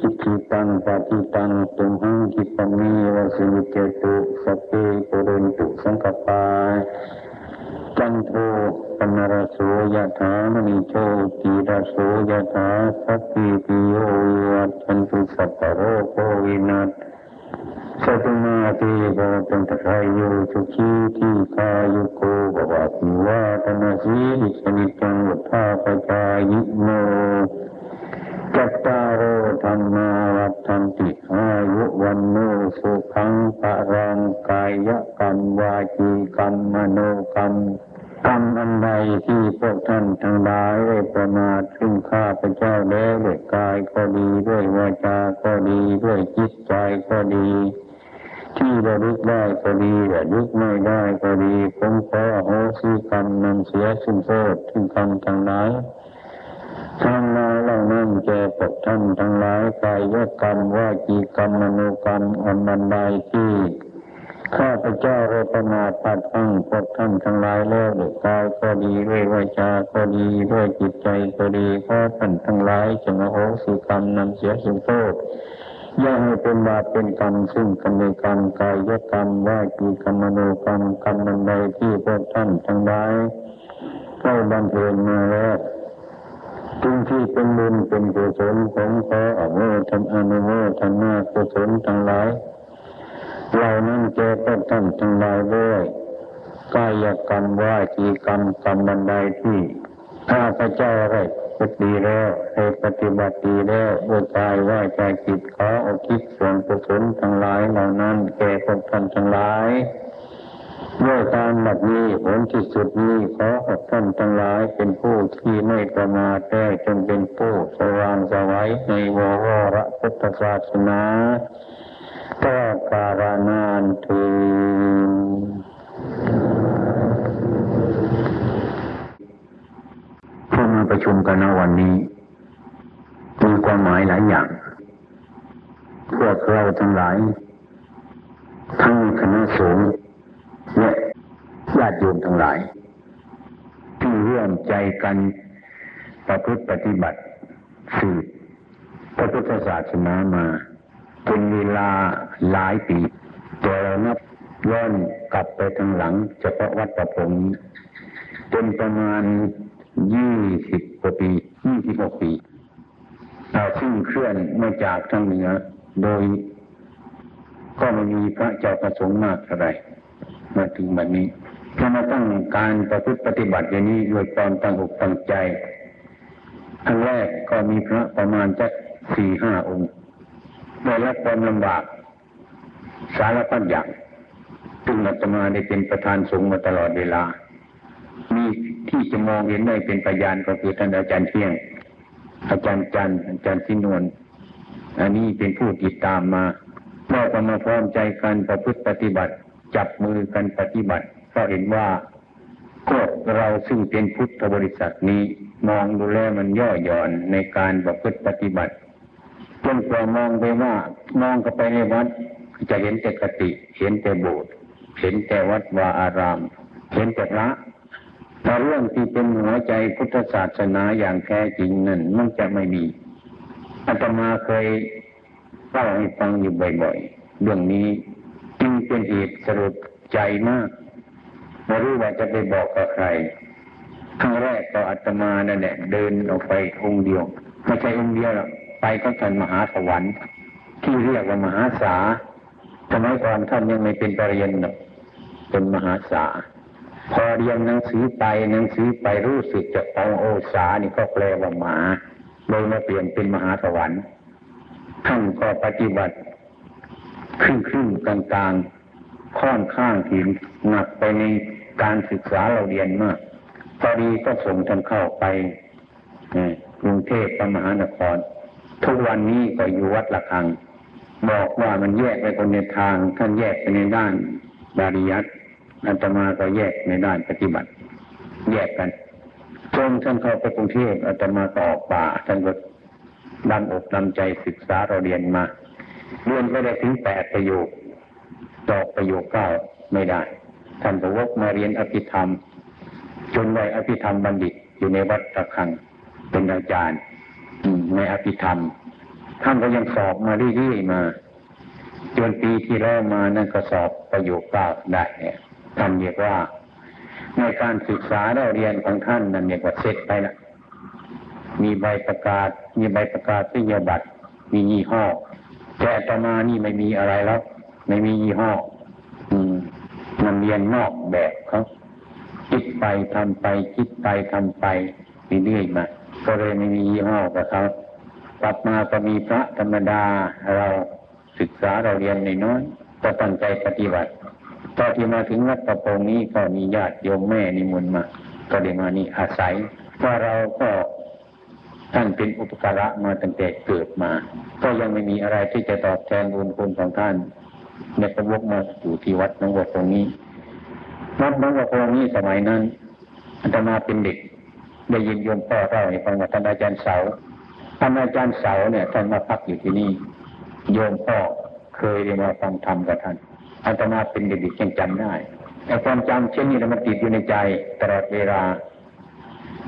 จิตติตังปัจิตังตุมหังจิตตมีวสิวิเกตุสเปปุเรนตุสังกปาจันโทปนารโสยถามณีโชติรโสยถาสัพพิปิโยวัตชันตุสัพพโรโควินาสัตุมาติโกตันตรายโยสุขีทีคายุโกภวัติวาตนาสีดิสนิจังวุฒาปจายิโม จัตตาโรธรรมาวัฏันติอายุวันโนสุขังปะรังกายกรรมวาจีกรรมมโนกรรมกรรมอันใดที่พวกท่านทั้งหลายได้ประมาทซึ่งข้าพเจ้าแล้วด้วยกายก็ดีด้วยวาจาก็ดีด้วยจิตใจก็ดี ที่ระลึกได้ก็ดีระลึกไม่ได้ก็ดีผมขอโหสิกรรมนั่นเสียซึ่งโทษซึ่งกรรมทั้งหลาย ทำมาเหล่านั้นแกปกท่านทั้งหลายกายยกรรมว่ากีกรรมมโนกรรมอันนั้นใดที่ข้าพเจ้าเราประมาทปัดอั้งปวกท่านทั้งหลายแล้วด้วยกายก็ดีด้วยวาจาก็ดีด้วยจิตใจก็ดีข้าพันทั้งหลายจงอโหสิกรรมนำเสียสิ่งโทษย่าให้เป็นบาปเป็นกรรมซึ่งกันในกรรมกายยกรรมว่ากีกรรมมโนกรรมกรรมนั้นใดที่พวกท่านทั้งหลายได้บันเพ็ญมาแล้ว จึงที่เป็นบุญเป็นกุศลของพขออโมทนาอนุโมทนากุศลทั้งหลายเหล่านั้นแก่พวกท่านทั้งหลายด้วยกายกรรมว่าจีกรรมกรรมบันไดที่ข้าพเจ้าได้ปฏิดีแล้วได้ปฏิบัติดีแล้วด้วยกายว่าใจจิตขออกคิดส่วนกุศลทั้งหลายเหล่านั้นแก่พวกท่านทั้งหลาย ด้วยการหลักนี้ผลที่สุดนี้ขอขอบท่านทั้งหลายเป็นผู้ที่ไม่ประมาทได้จงเป็นผู้สว่างสวัยในวรรพุทธศาสนาตลอดกาลนานถึงพวกมาประชุมกันณวันนี้มีความหมายหลายอย่าง พวกเราทั้งหลาย ทั้งคณะสงฆ์ และญาติโยมทั้งหลาย ที่ร่วมใจกันประพฤติปฏิบัติสืบพระพุทธศาสนามาเป็นเวลาหลายปีแต่เรานับย้อนกลับไปทางหลังเฉพาะวัดประพงศ์เป็นประมาณยี่สิบกว่าปียี่สิบหกปีเราซึ่งเคลื่อนมาจากทางเหนือโดย ก็ไม่มีพระเจ้าประสงค์มากอะไร มาถึงวันนี้ถ้ามาตั้งการประพฤติปฏิบัติอย่างนี้ด้วยความตั้งอกตั้งใจอันแรกก็มีพระประมาณจักสี่ห้าองค์ได้รับความลำบาก สารพัดอย่างซึ่งอาตมาได้เป็นประธานสงฆ์มาตลอดเวลา มีที่จะมองเห็นได้เป็นพยานก็คือท่านอาจารย์เที่ยง อาจารย์จันอาจารย์ทินวลอันนี้เป็นผู้ติดตามมาเราก็มาพร้อมใจกันประพฤติปฏิบัติ จับมือกันปฏิบัติ ก็เห็นว่าพวกเราซึ่งเป็นพุทธบริษัทนี้มองดูแลมันย่อหย่อนในการประพฤติปฏิบัติจนกว่มองไปว่ามองเข้าไปในวัด จะเห็นแต่กติ เห็นแต่โบสถ์เห็นแต่วัดวาอาราม เห็นแต่พระแต่เรื่องที่เป็นหัวใจพุทธศาสนาอย่างแท้จริงนั้นมันจะไม่มีอาตมาเคยเล่าให้ฟังอยู่บ่อยๆเรื่องนี้ เป็นอีกสรุปใจมากไม่รู้ว่าจะไปบอกกับใครครั้งแรกก็อัตมานั่นแหละเดินออกไปองค์เดียวไม่ใช่องค์เดียวไปก็ท่านมหาสวรรค์ ที่เรียกว่ามหาสาสมัยก่อนท่านยังไม่เป็นปรริญญาเป็นมหาสาพอเรียนหนังสือไปหนังสือไปรู้สึกจะของโอสานี่ก็แปลว่าหมาโดยมาเปลี่ยนเป็นมหาสวรรค์ท่านก็ปฏิบัติครึ่งครึ่งกลางกลาง ค่อนข้างที่หนักไปในการศึกษาเราเรียนมากพอดีก็ส่งท่านเข้าไปกรุงเทพมหานคร ทุกวันนี้ก็อยู่วัดละคัง บอกว่ามันแยกไปคนในทาง ท่านแยกไปในด้านบาริยัตอาตมาก็แยกในด้านปฏิบัติ แยกกันจนท่านเข้าไปกรุงเทพอาตมาก็ออกป่าท่านก็ดำอกดำใจศึกษาเราเรียนมาเรียนไปได้ถึงแปดประโยค ตอกประโยคเก้าไม่ได้ ท่านก็วกมาเรียนอภิธรรม จนได้อภิธรรมบัณฑิตอยู่ในวัดตะคังเป็นอาจารย์ในอภิธรรม ท่านก็ยังสอบมาเรื่อยๆมา จนปีที่แล้วมานั่นก็สอบประโยคเก้าได้เนี่ยท่านเรียกว่า ในการศึกษาเราเรียนของท่านนั่นเรียกว่าเสร็จไปละมีใบประกาศ มีใบประกาศที่ยบัตรมียี่ห้อแต่ต่อมานี่ไม่มีอะไรแล้ว ไม่มียี่ห้อมันเรียนนอกแบบเขาคิดไปทำไป คิดไปทำไปเรื่อยๆมา ก็เลยไม่มียี่ห้อกับเขากลับมาก็มีพระธรรมดาเราศึกษาเราเรียนในน้อยก็ตั้งใจปฏิบัติตอนที่มาถึงวัดประโปงนี้ก็มีญาติโยมแม่นิมนต์มา ก็ได้มานี่อาศัยว่าเราก็ท่านเป็นอุปการะมาตั้งแต่เกิดมา ก็ยังไม่มีอะไรที่จะตอบแทนบุญคุณของท่าน ในประวกมาอยู่ที่วัดน้องวัดตรงนี้วัดน้องวัดตรงนี้สมัยนั้นอาตมาเป็นเด็ก ได้ยินโยมพ่อเล่าให้ฟังว่าท่านอาจารย์เสาท่านอาจารย์เสาเนี่ยท่านมาพักอยู่ที่นี่ โยมพ่อเคยได้มาฟังธรรมกับท่านอาตมาเป็นเด็กๆยังจำได้ไอ้ความจำเช่นนี้มันติดอยู่ในใจตลอดเวลา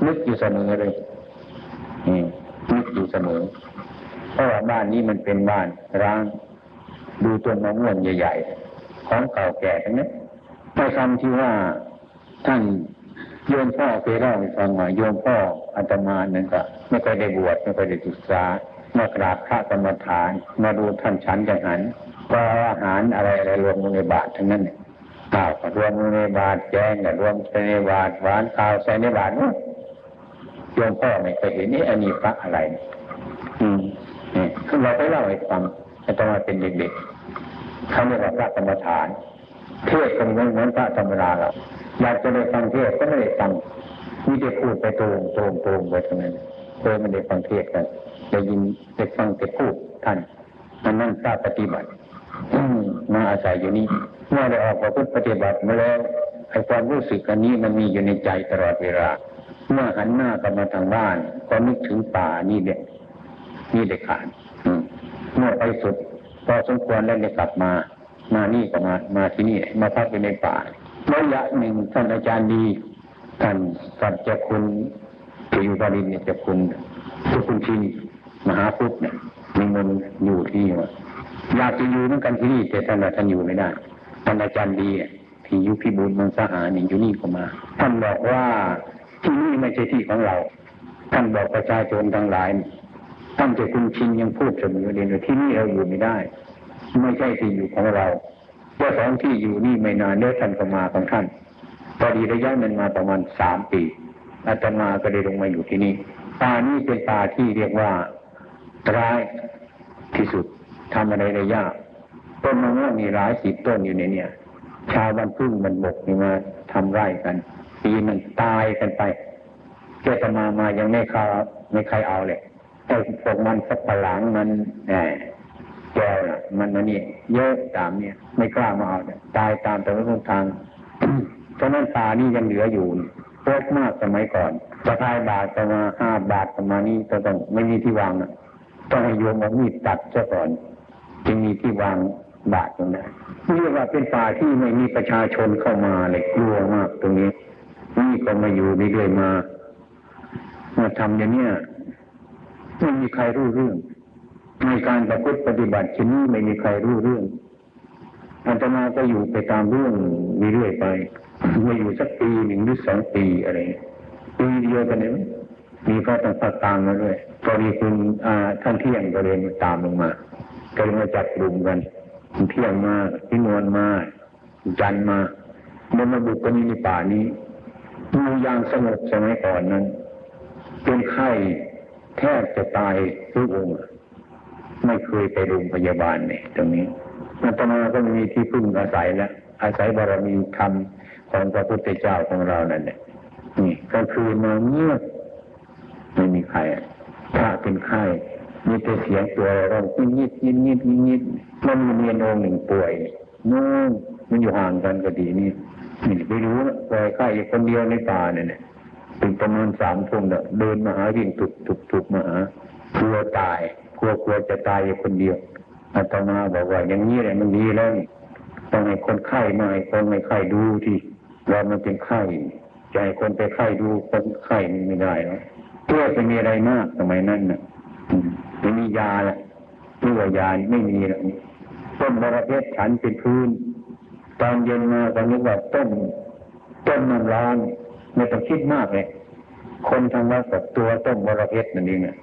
นึกอยู่เสมอเลยนึกอยู่เสมอ เพราะว่าบ้านนี้มันเป็นบ้านร้าง ดูต้นมะม่วงใหญ่ๆ ของเก่าแก่ทั้งนั้นในคำที่ว่าท่านโยมพ่อเคยเล่าให้ฟังว่าโยมพ่ออาตมานั่นก็ไม่เคยได้บวชไม่เคยได้ศึกษามากราบพระกรรมฐาน มาดูท่านฉันจังหันว่าอาหารอะไรอะไรรวมในบาททั้งนั้นเนี่ยข้าวรวมในบาทแกงรวมในบาทหวานข้าวใส่ในบาทนู้โยมพ่อไม่เคยเห็นนี่อันนี้พระอะไร อืมเนี่ยเราไปเล่าให้ฟัง แต่ตอนมาเป็นเด็กๆเขาเรียกว่าพระกรรมฐาน เทศกันเหมือนเหมือนพระธรรมดาเราอยากจะได้ฟังเทศก็ไม่ได้ฟังมีแต่พูดไปโตงโตงโตงไปเท่านั้นเคยไม่ได้ฟังเทศกันได้ยินได้ฟังแต่พูดท่านมันนั่งทราบปฏิบัติมาอาศัยอยู่นี่เมื่อได้ออกมาพุทธปฏิบัติมาแล้วไอ้ความรู้สึกอันนี้มันมีอยู่ในใจตลอดเวลา เมื่อหันหน้ากลับมาทางบ้าน ก็นึกถึงป่านี่เด็กนี่เด็กขาด เมื่อไปสุดพอสมควรแล้วเลยกลับมามานี่ก็มามาที่นี่ มาพักอยู่ในป่าระยะหนึ่งท่านอาจารย์ดีท่านสัจจะคุณที่อยู่บาลินเนี่ยจะคุณทุกคุณชินมหาพุทธเนี่ยมีมนอยู่ที่ว่าอยากจะอยู่เหมือนกันที่นี่แต่ท่านท่านอยู่ไม่ได้ท่านอาจารย์ดีที่ยุพิบูลมังสหานี่อยู่นี่ก็มา ท่านบอกว่าที่นี่ไม่ใช่ที่ของเรา ท่านบอกประชาชนทั้งหลาย ท่านจะคุณชินยังพูดเสมอเดียวที่นี่เราอยู่ไม่ได้ ไม่ใช่ที่อยู่ของเราเจ้าสองที่อยู่นี่ไม่นานเนื้อท่านก็มาของท่านพอดีระยะมันมาประมาณสามปีอาตมาก็ได้ลงมาอยู่ที่นี่ป่านี้เป็นป่าที่เรียกว่าร้ายที่สุดทำอะไรได้ยากต้นมะม่วงมีหลายสิบต้นอยู่ในเนี่ย ชาวบ้านพึ่งมันบกนี่มาทำไร่กัน ปีมันตายกันไปเจ้าตมามายังไม่คาไม่ใครเอาเลย ไอ้พวกมันสักปะหลังมันแหมแก้วน่ะมันอันนี้เยอะตามเนี่ย ไม่กล้ามาเอาตายตามแต่ละทางเพราะนั้นตานี่ยังเหลืออยู่เยอะมากสมัยก่อนจะทายบาทประมาห้าบาทประมาณนี้ต้องไม่มีที่วางนะต้องให้โยมเอามีดตัดซะก่อน จึงมีที่วางบาทตรงนั้นเรียกว่าเป็นป่าที่ไม่มีประชาชนเข้ามาเลยกลัวมากตรงนี้ นี่ก็มาอยู่เรื่อยๆมามาทำอย่างเนี้ย ไม่มีใครรู้เรื่อง ในการประพฤติปฏิบัติชนี้ไม่มีใครรู้เรื่องอาตมาก็อยู่ไปตามเรื่องมีเรื่อยไปมาอยู่สักปีหนึ่งหรือสองปีอะไรปีเดียวกันเนี่ยมีก็ต้องพักตามมาด้วยพอดีคุณท่านเที่ยงก็เลยตามลงมาก็เลยมาจับกลุ่มกันเที่ยงมาพี่นวลมาจันมาเมื่อมาบุกกันในป่านี้ดูอย่างสงบสมัยก่อนนั้น เป็นไข้ แทบจะตายทุกองค์ไม่เคยไปโรงพยาบาลเนี่ยตรงนี้อาตมาก็มีที่พึ่งอาศัยแล้วอาศัยบารมีธรรมของพระพุทธเจ้าของเรานั่นเนี่ยนี่ก็คือมาเงียบไม่มีใครถ้าเป็นไข้มีแต่เสียงตัวเร้องยิดยิดยิดยิดยิดมันมีเนองหนึ่งป่วยนู่นมันอยู่ห่างกันก็ดีนี่นี่ไปรู้นะป่วยไข้อยู่คนเดียวในป่าเนี่ย ถึงประมาณสามทุ่มเนี่ยเดินมาหาวิ่งตุกตุกตุกมาหากลัวตายกลัวกลัวจะตายคนเดียวอาตมาบอกว่าอย่างนี้แหละมันดีแล้วต้องให้คนไข้มาให้คนไม่ไข้ดูที่ว่ามันเป็นไข้จะให้คนไปไข้ดูคนไข้ไม่ได้หรอกตัวจะมีอะไรมากสมัยนั้นน่ะไม่มียาละตัวยาไม่มีแล้วต้นบระเพชฉันเป็นพื้น ตอนเย็นมาก็นึกว่าต้มต้มน้ำร้อน ไม่ต้องคิดมากเลยคนทำวัดกับตัวต้มบรเพชนั่นเองอะ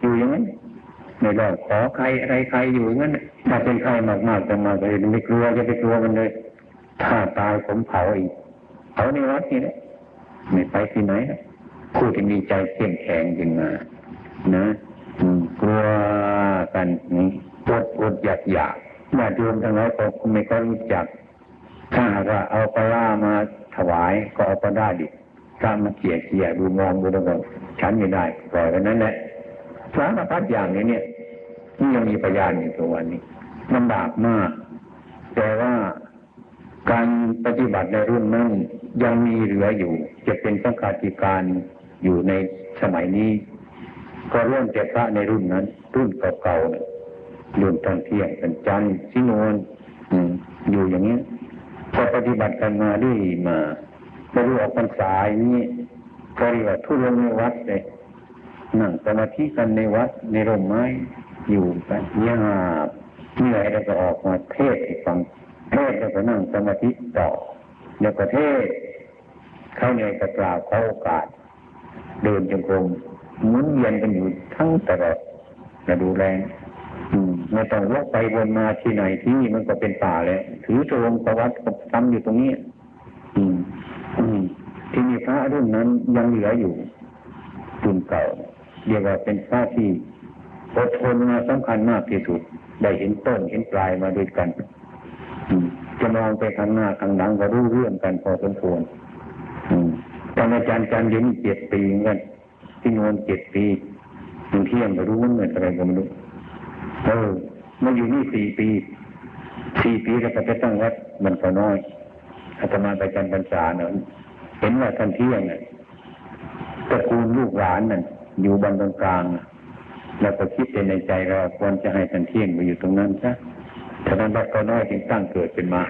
อยู่อย่างนั้นไม่รอดขอใครอะไรใครอยู่งั้นถ้าเป็นใครมากๆจะมาเลยไม่กลัวจะไปกลัวมันเลย ถ้าตายผมเผาอีกเผาในวัดนี่แหละไม่ไปที่ไหนผู้ที่มีใจเข้มแข็งขึ้นมา นะกลัวกันนี่อดอดอยากอยากญาติโยมทั้งหลายก็ไม่ก็รู้จัก ถ้าหากว่าเอาปลามา ถวายก็เอาปได้ดิถ้ามาเขี่ยเขี่ยดูมองดูแล้วก็ฉันไม่ได้ปล่อยไปนั่นแหละสารพัดอย่างนี้เนี่ยนี่ยังมีพยานอยู่ตัววันนี้ลำบากมาก แต่ว่าการปฏิบัติในรุ่นนั้นยังมีเหลืออยู่ จะเป็นสังฆาธิการอยู่ในสมัยนี้ ก็เริ่มจากพระในรุ่นนั้น รุ่นเก่าๆเนี่ยรุ่นตอนเที่ยงเป็นจันทร์สินวนอยู่อย่างนี้ พอปฏิบัติกันมาได้มาไม่รู้ออกพรรษาอย่างนี้ก็เรียกว่าทุลงในวัดเลยนั่งสมาธิกันในวัดในร่มไม้อยู่กันเงียบเหนื่อยแล้วก็ออกมาเทศให้ฟังเทศแล้วก็นั่งสมาธิต่อแล้วก็เทศเข้าในกระกล่าวเขาโอกาส เดินจงกรมหมุนเวียนกันอยู่ทั้งตลอดจะดูแล ไม่ต้องวกไปวนมาที่ไหนที่มันก็เป็นป่าแล้วถือโจงประวัติกับซ้ำอยู่ตรงนี้อืมอืมที่มีพระรุ่นนั้นยังเหลืออยู่รุ่นเก่าเรียกว่าเป็นพระที่อดทนมาสำคัญมากที่สุด ได้เห็นต้นเห็นปลายมาด้วยกันอืมจะมองไปข้างหน้าข้างหลังก็รู้เรื่องกันพอสมควรอืมตอนอาจารย์จันยินเจ็ดปีเหมือนกันที่นวนเจ็ดปีหนึ่งเที่ยงไม่รู้ว่าเหมือนอะไรก็ไม่รู้ เออมาอยู่นี่สี่ปี สี่ปีแล้วก็ไปตั้งวัดมันก็น้อยอาตมาไปจันพรรษาเนาะเห็นว่าท่านเที่ยงเนี่ยตระกูลลูกหลานนั่นอยู่บนตรงกลางแล้วก็คิดในใจเราควรจะให้ท่านเที่ยงมาอยู่ตรงนั้นซะฉะนั้นวัดก็น้อยจึงตั้งเกิดเป็นมา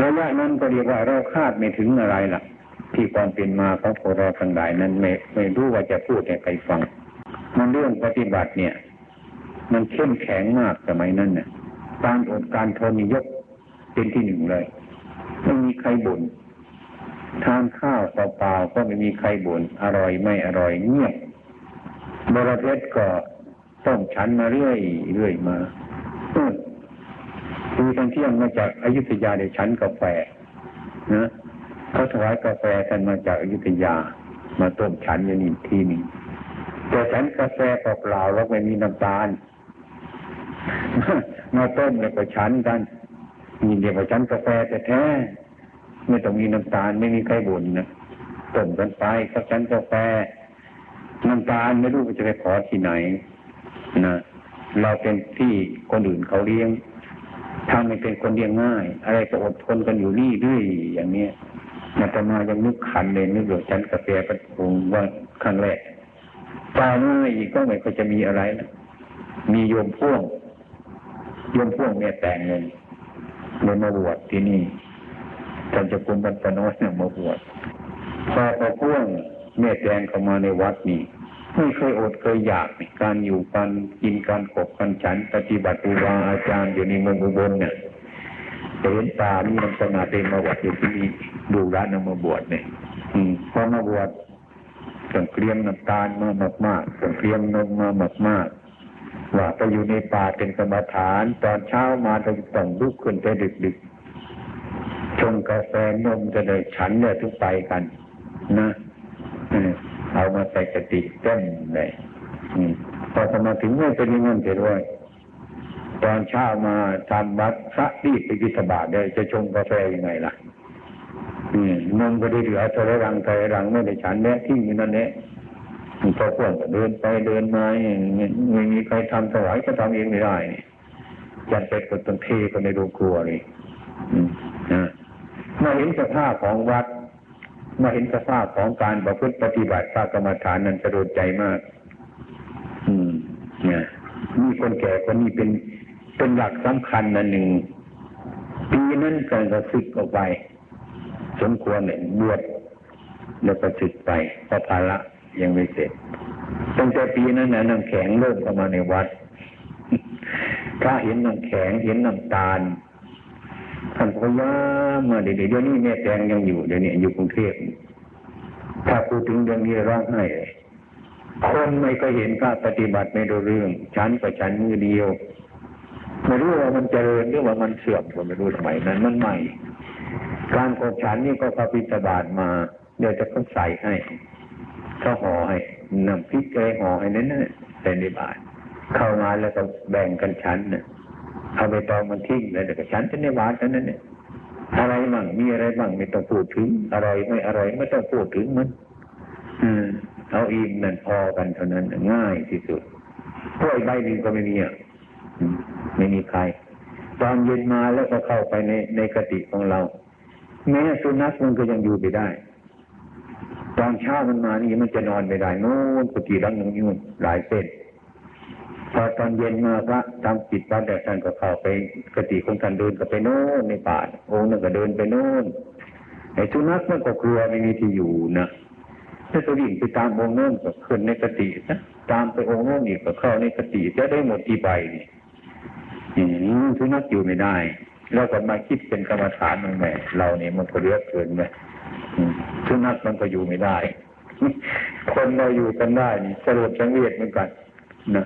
ระยะนั้นก็เรียกว่าเราคาดไม่ถึงอะไรล่ะ ที่ความเป็นมาของพวกเราทั้งหลายนั้นไม่ไม่รู้ว่าจะพูดให้ใครฟัง มันเรื่องปฏิบัติเนี่ย มันเข้มแข็งมากสมัยนั้นเนี่ยการอดการทนยกเป็นที่หนึ่งเลยไม่มีใครบ่นทานข้าวเปล่าๆก็ไม่มีใครบ่นอร่อยไม่อร่อยเงียบบรเพชรก็ต้องฉันมาเรื่อยเรื่อยมาคือตอนเที่ยงมาจากอายุทยาเดี๋ยวฉันกาแฟนะเขาถวายกาแฟกันมาจากอายุทยา มาต้มฉันอย่างนี้ทีนี้แต่ฉันกาแฟเปล่าๆแล้วไม่มีน้ำตาล มาต้มแล้วก็ฉันกันมีเดียวกับฉันกาแฟแต่แท้ไม่ต้องมีน้ำตาลไม่มีใครบ่นนะต้มกันไปก็ฉันกาแฟน้ำตาลไม่รู้จะไปขอที่ไหนนะเราเป็นที่คนอื่นเขาเลี้ยงถ้าไม่เป็นคนเลี้ยงง่าย อะไรก็อดทนกันอยู่นี่ด้วยอย่างเนี้ยนาตมายังนึกขันเลยนึกว่าฉันกาแฟประทุงว่าครั้งแรกตาเมื่ออีกก็ไม่ค่อยจะมีอะไรนะมีโยมพ่วง โยมพ่วงเนี่ยแต่งเงินเลยมาบวชที่นี่ท่านจะคุณบรรพน้อยเนี่ยมาบวชพอพอพ่วงแม่แตงเข้ามาในวัดนี่ไม่เคยอดเคยอยากการอยู่การกินการขบกันฉัน ปฏิบัติครูบาอาจารย์อยู่ในเมืองอุบลเนี่ยเห็นตามีน้ำสมาเต็มมาบวชอยู่ที่นี่ดูร้านนำมาบวชเนี่ยอืมพอมาบวชต้องเตรียมน้ำตาลมามากๆต้องเตรียมนมมามากๆ ว่าไปอยู่ในป่าเป็นสมถาน ตอนเช้ามาต้องต้องลุกขึ้นไปดึกๆชงกาแฟนมจะได้ฉันเนี่ยทุกไปกันนะเอามาใส่กติเต้นเลยพอสมาถึงเมื่อเป็นเงินเสียด้วยตอนเช้ามาทำวัดพระรีบไปบิณฑบาตเลยจะชงกาแฟยังไงล่ะนมก็ได้เหลือเทระรังเทรรังไม่ได้ฉันแน่ทิ้งอยู่นั่นแหละ พอพวกก็เดินไปเดินมาไม่มีใครทำถวายก็ทำเองไม่ได้จันไปกดต้นเทก็ในโรงครัวนี่นะมาเห็นสภาพของวัด มาเห็นสภาพของการประพฤติปฏิบัติพระกรรมฐานนั้นจะโดใจมาก อืมเนี่ยมีคนแก่คนนี้เป็นเป็นหลักสำคัญนันหนึ่งปีนั้นก็กระซึกออกไป สมควรเนี่ยบวชแล้วก็สึกไปเพระภาระ ยังไม่เสร็จตั้งแต่ปีนั้นนะน้ำแข็งเริ่มเข้ามาในวัดถ้าเห็นน้ำแข็งเห็นน้ำตาลท่านพยายามาเดี๋ยวเดี๋ยวนี้แม่แตงยังอยู่เดี๋ยวนี้อยู่กรุงเทพถ้าพูดถึงเรื่องนี้ร้องไห้เลยคนไม่ก็เห็นพระปฏิบัติไม่รู้เรื่องฉันก็ฉันมือเดียวไม่รู้ว่ามันเจริญหรือว่ามันเสื่อมก็ไม่รู้สมัยนั้นมันใหม่ การขบฉันนี่ก็พระพิจบามา เดี๋ยวจะเขาใส่ให้ เขาห่อให้นำพริกอะไรห่อให้นั่นน่ะใส่ในบาทเข้ามาแล้วก็แบ่งกันฉันน่ะเอาไปตองมันทิ้งแล้วเดี๋ยวก็ฉันจะในบาทนั้นเนี่ยอะไรบ้างมีอะไรบ้างไม่ต้องพูดถึงอร่อยไม่อร่อยไม่ต้องพูดถึงมัน อืม เอาอิ่มนั่นพอกันเท่านั้นง่ายที่สุดถ้วยใบหนึ่งก็ไม่มีอะไม่มีใคร ตอนเย็นมาแล้วก็เข้าไปในในกติของเรา แม้สุนัขมันก็ยังอยู่ไปได้ ตอนเช้ามันมานี่มันจะนอนไม่ได้โน่นกุฏิรังนึงยุ่นหลายเส้นพอตอนเย็นมาพระทำปิดวัดแต่ท่านก็เข้าไปกติของท่านเดินก็ไปโน่นในป่าองค์นึงก็เดินไปโน่นไอ้สุนัขมันก็กลัวไม่มีที่อยู่นะถ้าจะวิ่งไปตามองค์โน้นก็ขึ้นในกตินะตามไปองค์โน้นอีกก็เข้าในกติจะได้หมดที่ใบนี่อืมสุนัขอยู่ไม่ได้ แล้วก็มาคิดเป็นกรรมฐานมันแหมเราเนี่ยมันก็เลือกเกินไหม สุนัขมันก็อยู่ไม่ได้ คนเราอยู่กันได้นี่สรุปสังเวชเหมือนกันนะ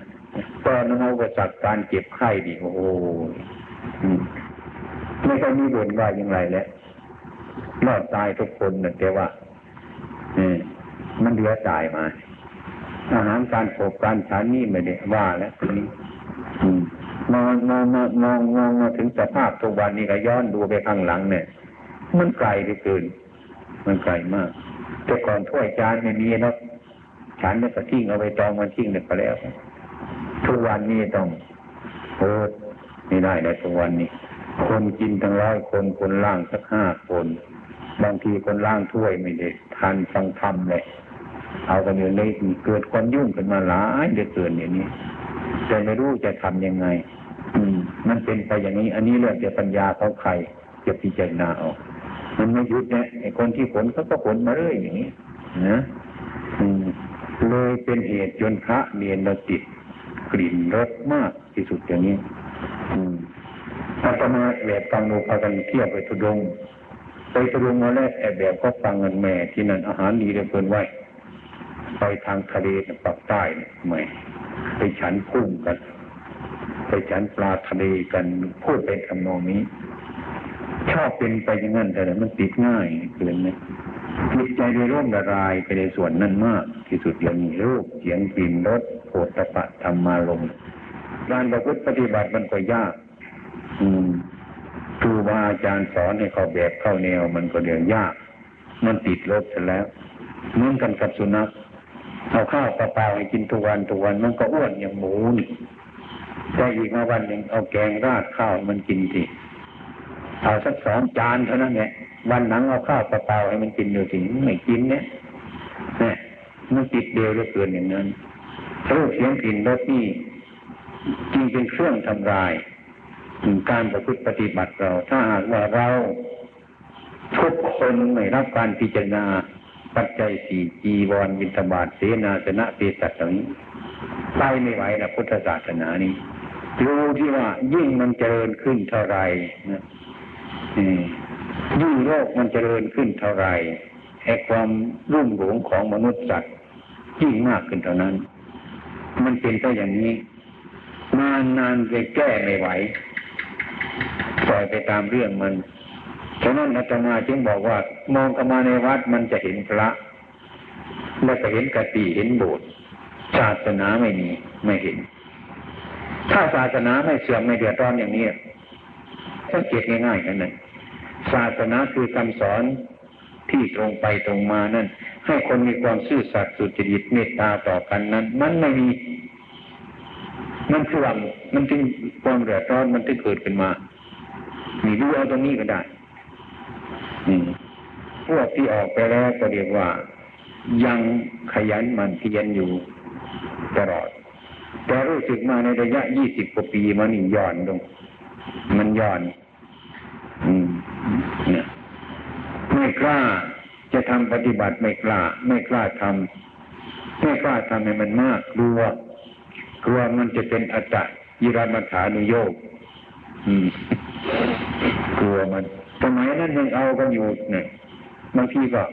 ตอนนั้นอุปสรรคการเจ็บไข้ดิโอ้โหไม่ค่อยมีบ่นว่าอย่างไรแล้วรอดตายทุกคนนะแต่ว่ามันเหลือตายมา อาหารการปกการฉันนี่ไม่ได้ว่าแล้วทีนี้มองมองมองมองมองมาถึงสภาพทุกวันนี้ก็ย้อนดูไปข้างหลังเนี่ย มันไกลไปเกิน มันไกลมาก แต่ก่อนถ้วยจานไม่มีนะฉันเนี่ยก็ทิ้งเอาไปตองมันทิ้งเนี่ยก็แล้ว ทุกวันนี้ต้องโอ้ไม่ได้ในทุกวันนี้ คนกินทั้งร้อยคนคนล่างสักห้าคน บางทีคนล่างถ้วยไม่ได้ทานฟังธรรมเลยเอากันอยู่ในเกิดความยุ่งกันมาหลายเดือนเกินอย่างนี้แต่ไม่รู้จะทํำยังไง อืม มันเป็นไปอย่างนี้ อันนี้เรื่องจะปัญญาเขาใครจะพิจารณาออก มันไม่หยุดเนี่ยไอ้คนที่ผลเขาก็ผลมาเรื่อยอย่างนี้นะเลยเป็นเหตุจนพระเนียนเราติดกลิ่นรสมากที่สุดอย่างนี้อาตมาแบบฟังโนพากันเที่ยวไปทุดง ไปตะลุงมาแรกแอบแบบก็ฟังเงินแม่ที่นั่นอาหารดีเหลือเกินไว้ไปทางทะเลปักใต้ใหม่ไปฉันกุ้งกัน ไปฉันปลาทะเลกันพูดเป็นคำนองนี้ ชอบเป็นไปอย่างนั้นแต่มันติดง่ายเกินไหมจิตใจโดยร่มละลายไปในส่วนนั้นมาก ที่สุดย่างนี้รูปเสียงกลิ่นรสโผฏฐะธรรมาลมการประพฤติปฏิบัติมันก็ยาก อืมครูบาอาจารย์สอนให้เขาแบบเข้าแนวมันก็เรื่องยาก มันติดลบซะแล้วเหมือนกันกับสุนัขเอาข้าวเปล่าให้กินทุกวันทุกวันมันก็อ้วนอย่างหมูนี่แต่อีกมาวันหนึ่งเอาแกงราดข้าวมันกินที เอาสักสองจานเท่านั้นแหละวันหนังเอาข้าวเปล่าให้มันกินอยู่ถึงไม่กินเนี่ยเนี่ยมันติดเดียวเหลือเกินอย่างนั้นรูปเสียงกลิ่นรสนี่จริงเป็นเครื่องทำลายการประพฤติปฏิบัติเรา ถ้าหากว่าเราทุกคนไม่รับการพิจารณา ปัจจัยสี่จีวรวินทบาทเสนาสนะเปตัตนี้ไปไม่ไหวนะพุทธศาสนานี้รู้ที่ว่ายิ่งมันเจริญขึ้นเท่าไหรนะ ยิ่งโลกมันเจริญขึ้นเท่าไรแห่ความรุ่มหลงของมนุษย์สัตว์ยิ่งมากขึ้นเท่านั้น มันเป็นก็อย่างนี้ นานนานจะแก้ไม่ไหวปล่อยไปตามเรื่องมันฉะนั้นอาตมาจึงบอกว่ามองเข้ามาในวัดมันจะเห็นพระ แล้วก็เห็นกติเห็นโบสถ์ศาสนาไม่มีไม่เห็น ถ้าศาสนาไม่เสื่อมไม่เดือดร้อนอย่างนี้สังเกตง่ายๆกันนั่น ศาสนาคือคำสอนที่ตรงไปตรงมานั่น ให้คนมีความซื่อสัตย์สุจริตเมตตาต่อกันนั้น มันไม่มีมันเสื่อมมันจึงความเดือดร้อนมันจึงเกิดขึ้นมามีดูเอาตรงนี้ก็ได้พวกที่ออกไปแล้วก็เรียกว่า ยังขยันมันเพียรอยู่ตลอด แต่รู้สึกมาในระยะยี่สิบกว่าปีมันนี่ย่อนลงมันย่อน อืม ไม่กล้าจะทำปฏิบัติไม่กล้า ไม่กล้าทำไม่กล้าทำให้มันมากกลัวกลัวมันจะเป็นอัตตะยิรามัฐานุโยกกลัวมันสมัยนั้นยังเอากันอยู่เนี่ยบางทีก็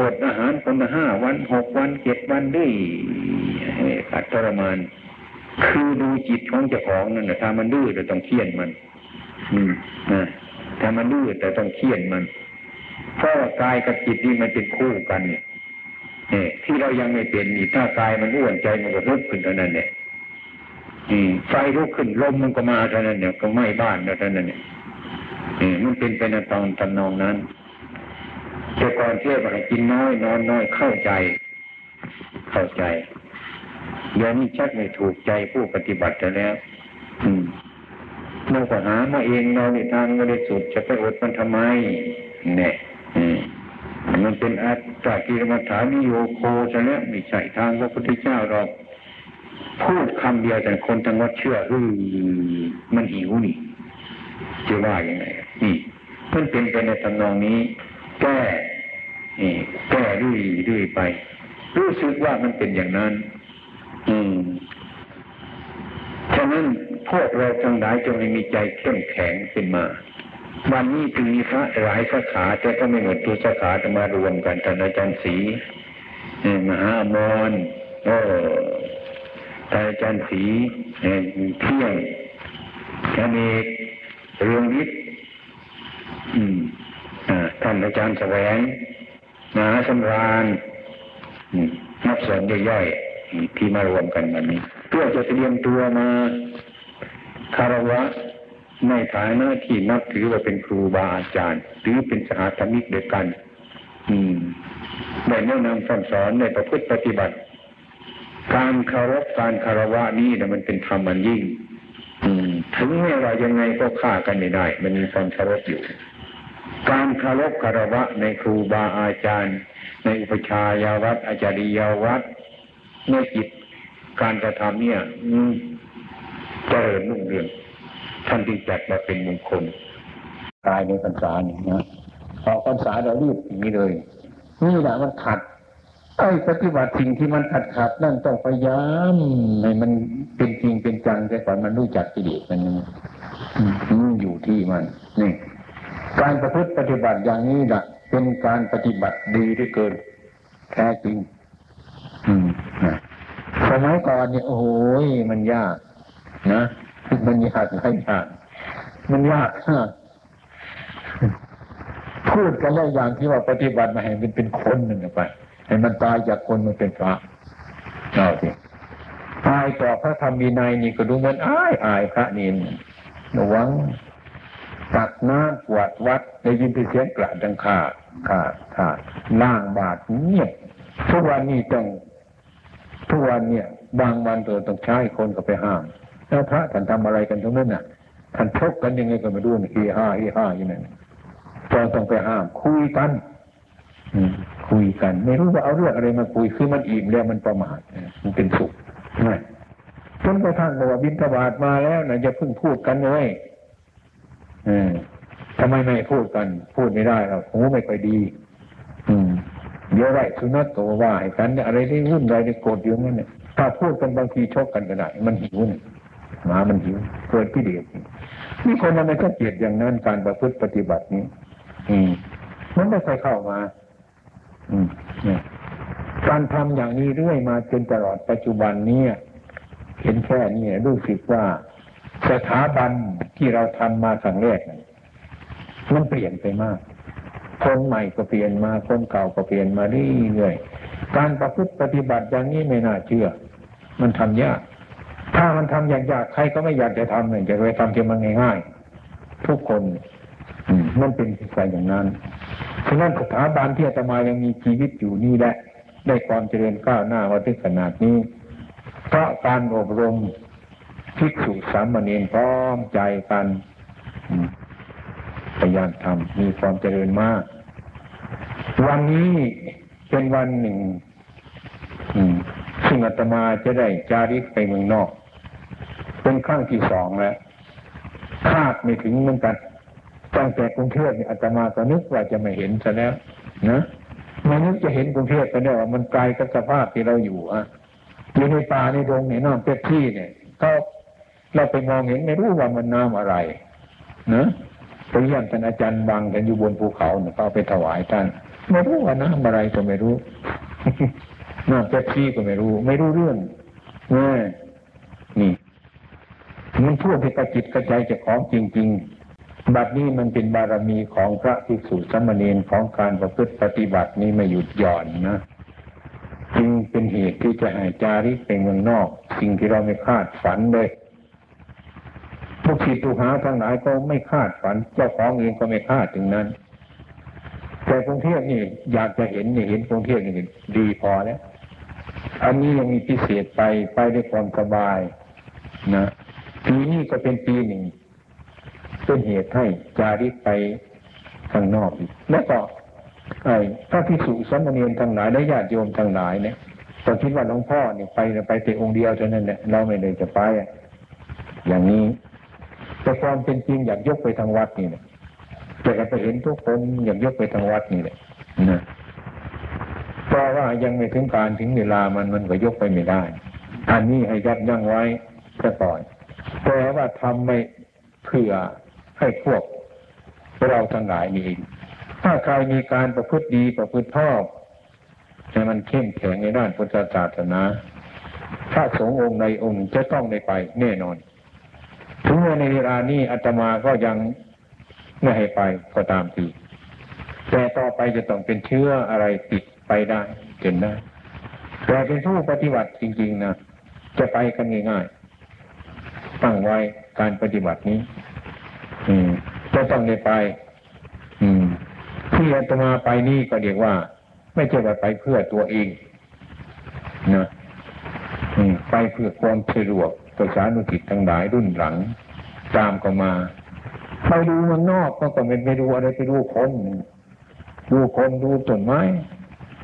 อดอาหารคนละห้าวันหกวันเจ็ดวันด้วยขัดทรมาน คือดูจิตของเจ้าของนั่นนะถ้ามันดื้อเราต้องเคี่ยนมัน อืมนะ ถ้ามันดื้อแต่ต้องเคี่ยนมันเพราะกายกับจิตนี่มันเป็นคู่กันเนี่ยนี่ที่เรายังไม่เป็นนี่ถ้ากายมันอ้วนใจมันก็ลุกขึ้นเท่านั้นเนี่ยไฟลุกขึ้นลมมันก็มาเท่านั้นเนี่ยก็ไหม้บ้านเท่านั้นเนี่ยมันเป็นไปในตอนตำนองนั้นแต่ก่อนเที่ยวไปกินน้อยนอนน้อยเข้าใจ เข้าใจเดี๋ยวนี้ชักไม่ถูกใจผู้ปฏิบัติแล้ว เราก็หามาเองเราในทางบริสุทธิ์จะไปอดมันทำไม เนี่ยมันเป็นอัตตากิรมัฐานิโยโคซะแล้วไม่ใช่ทางพระพุทธเจ้าเราพูดคำเดียวแต่คนทั้งวัดเชื่อเออมันหิวนี่จะว่ายังไงนี่มันเป็นไปในตำนองนี้ แก้แก้ด้วยด้วยไป รู้สึกว่ามันเป็นอย่างนั้น อืม ฉะนั้นพวกเราทั้งหลายจงมีใจเข้มแข็งขึ้นมา วันนี้จึงมีพระหลายสาขาแต่ก็ไม่หมดตัวสาขาจะมารวมกันท่านอาจารย์ศรีมหาอมรโอ้ท่านอาจารย์ศรีเที่ยงอาเนกเรืองวิทย์ท่านอาจารย์แสวงมหาสำราญนักสอนย่อยๆ ที่มารวมกันวันนี้ เพื่อจะเตรียมตัวมาคารวะในฐานะที่นับถือว่าเป็นครูบาอาจารย์หรือเป็นสหธรรมิกเดียวกัน อืมในแนะนำสอนสอนในประพฤติปฏิบัติ การคารพการคารวะนี้นะมันเป็นธรรมมันยิ่งถึงแม้ว่ายังไงก็ฆ่ากันไม่ได้ มันมีความคารพอยู่ การคารพคารวะในครูบาอาจารย์ ในอุปชายาวัดอาจาริยาวัด ในจิตการกระทำเนี่ยเจริญรุ่งเรืองท่านจึงจัดมาเป็นมงคลตายในพรรษาเนี่ยนะออกพรรษาเรารีบอย่างนี้เลย นี่แหละมันขัดไอ้ปฏิบัติสิ่งที่มันขัดขัดนั่นต้องพยายามให้มันเป็นจริงเป็นจังแต่ก่อนมันรู้จักกิเลสมันมันอยู่ที่มันนี่การประพฤติปฏิบัติอย่างนี้แหละเป็นการปฏิบัติดีที่เกินแท้จริง อืมนะ สมัยก่อนเนี่ยโอ้โหมันยากนะมันยากหลายอย่างมันยากพูดกันได้อย่างที่ว่าปฏิบัติมาให้มันเป็นคนหนึ่งไปให้มันตายจากคนมันเป็นพระเอาสิตายต่อพระธรรมวินัยนี่ก็ดูเหมันอายอายพระนี่ระวังตักน้ำปวดวัดได้ยินเสียงกระดังขาดขาดขาดล่างบาดเงียบทุกวันนี้ต้อง ทุกวันเนี่ย บางวันตัวต้องใช้คนก็ไปห้ามแล้วพระท่านทำอะไรกันตรงนั้นน่ะท่านชกกันยังไงก็ไม่รู้ฮีห้าฮีห้าอย่างนั้นเราต้องไปห้าม คุยกันคุยกัน ไม่รู้ว่าเอาเรื่องอะไรมาคุยคือมันอิ่มแล้วมันประมาทมันเป็นสุขนะจนกระทั่งบอกว่าบินทบาทมาแล้วนะจะเพิ่งพูดกันเลยทำไมไม่พูดกัน พูดไม่ได้หรอกหูไม่ค่อยดี ดี๋ยวไรสุนัขตัวว่าให้กันอะไรได้วุ่นอะไรได้โกรธอยู่นั่นเนี่ยถ้าพูดกันบางทีชกกันก็ได้ มันหิวเนี่ยหมามันหิวเกิดกิเลสนี่คนมันไม่ต้องเกลียดอย่างนั้นการประพฤติปฏิบัตินี้ อืมมันไม่เคยเข้ามาการทำอย่างนี้เรื่อยมาจนตลอดปัจจุบันนี้เห็นแค่นี้รู้สึกว่าสถาบันที่เราทำมาครั้งแรก มันเปลี่ยนไปมาก คนใหม่ก็เปลี่ยนมาคนเก่าก็เปลี่ยนมาเรื่อยๆการประพฤติปฏิบัติอย่างนี้ไม่น่าเชื่อ มันทำยาก ถ้ามันทำยากๆใครก็ไม่อยากจะทำเนี่ยจะไปทำที่มันง่ายๆทุกคนมันเป็นไปอย่างนั้นฉะนั้นสถาบันที่อาตมายังมีชีวิตอยู่นี่แหละได้ความเจริญก้าวหน้ามาถึงขนาดนี้ เพราะการอบรมภิกษุสามเณรพร้อมใจกัน พยายามทำมีความเจริญมาก วันนี้เป็นวันหนึ่งซึ่งอาตมาจะได้จาริกไปเมืองนอก เป็นครั้งที่สองแล้วคาดไม่ถึงเหมือนกันตั้งแต่กรุงเทพเนี่ยอาตมาก็นึกว่าจะไม่เห็นซะแล้วนะไม่นึกจะเห็นกรุงเทพไปแล้วมันไกลกับสภาพที่เราอยู่อะอยู่ในป่าในดงในน้ำเป็ดที่เนี่ยก็เราไปมองเห็นไม่รู้ว่ามันน้ำอะไรนะ ไปเยี่ยมท่านอาจารย์บางกันอยู่บนภูเขาเนี่ยเขาไปถวายท่านไม่รู้ว่าน้ำอะไรก็ไม่รู้น้ำเป็ดที่ก็ไม่รู้ ไม่รู้เรื่องนี่นี่มันพูดที่กระจิตกระใจจะของจริง ๆ บัดนี้มันเป็นบารมีของพระภิกษุสมณีนของการประพฤติปฏิบัตินี้ไม่หยุดหย่อนนะจึงเป็นเหตุที่จะให้จาริกไปเมืองนอก สิ่งที่เราไม่คาดฝันเลย ทุกศิษย์ทุกหาทั้งหลายก็ไม่คาดฝัน เจ้าของเองก็ไม่คาดถึงนั้น แต่กรุงเทพนี่อยากจะเห็นนี่เห็นกรุงเทพนี่ดีพอแล้วอันนี้ยังมีพิเศษไปไปด้วยความสบายนะปีนี้ก็เป็นปีหนึ่งเป็นเหตุให้จาริกไปข้างนอกอีกแล้วก็ไอ้พระพิสุสมณีนทั้งหลายและญาติโยมทั้งหลายเนี่ยตอนคิดว่าหลวงพ่อเนี่ยไปไปแต่องค์เดียวเท่านั้นเนี่ยเราไม่เลยจะไปอย่างนี้ แต่ความเป็นจริงอยากยกไปทางวัดนี่เนี่ยแต่ไปเห็นทุกคนอยากยกไปทางวัดนี่แหละนะเพราะว่ายังไม่ถึงการถึงเวลามันมันก็ยกไปไม่ได้ อันนี้ให้ยัดยั้งไว้ซะก่อนแต่ว่าทำไม่เพื่อให้พวกเราทั้งหลายนี่เองถ้าใครมีการประพฤติดีประพฤติชอบให้มันเข้มแข็งในด้านพุทธศาสนา ถ้าสงองค์ในองค์จะต้องได้ไปแน่นอน ถึงแม้ในเวลานี้อาตมาก็ยังไม่ให้ไปก็ตามทีแต่ต่อไปจะต้องเป็นเชื้ออะไรติดไปได้เกินได้แต่เป็นผู้ปฏิบัติจริงๆนะจะไปกันง่ายๆตั้งไว้การปฏิบัตินี้ อืมจะต้องได้ไป อืมที่อาตมาไปนี่ก็เรียกว่า ไม่ใช่ว่าไปเพื่อตัวเองนะไปเพื่อความสะดวก ประชานุกิจทั้งหลายรุ่นหลัง ตามก็มาไปดูมันนอกก็ก็ไม่ไปดูอะไรไปดูคนดูคนดูต้นไม้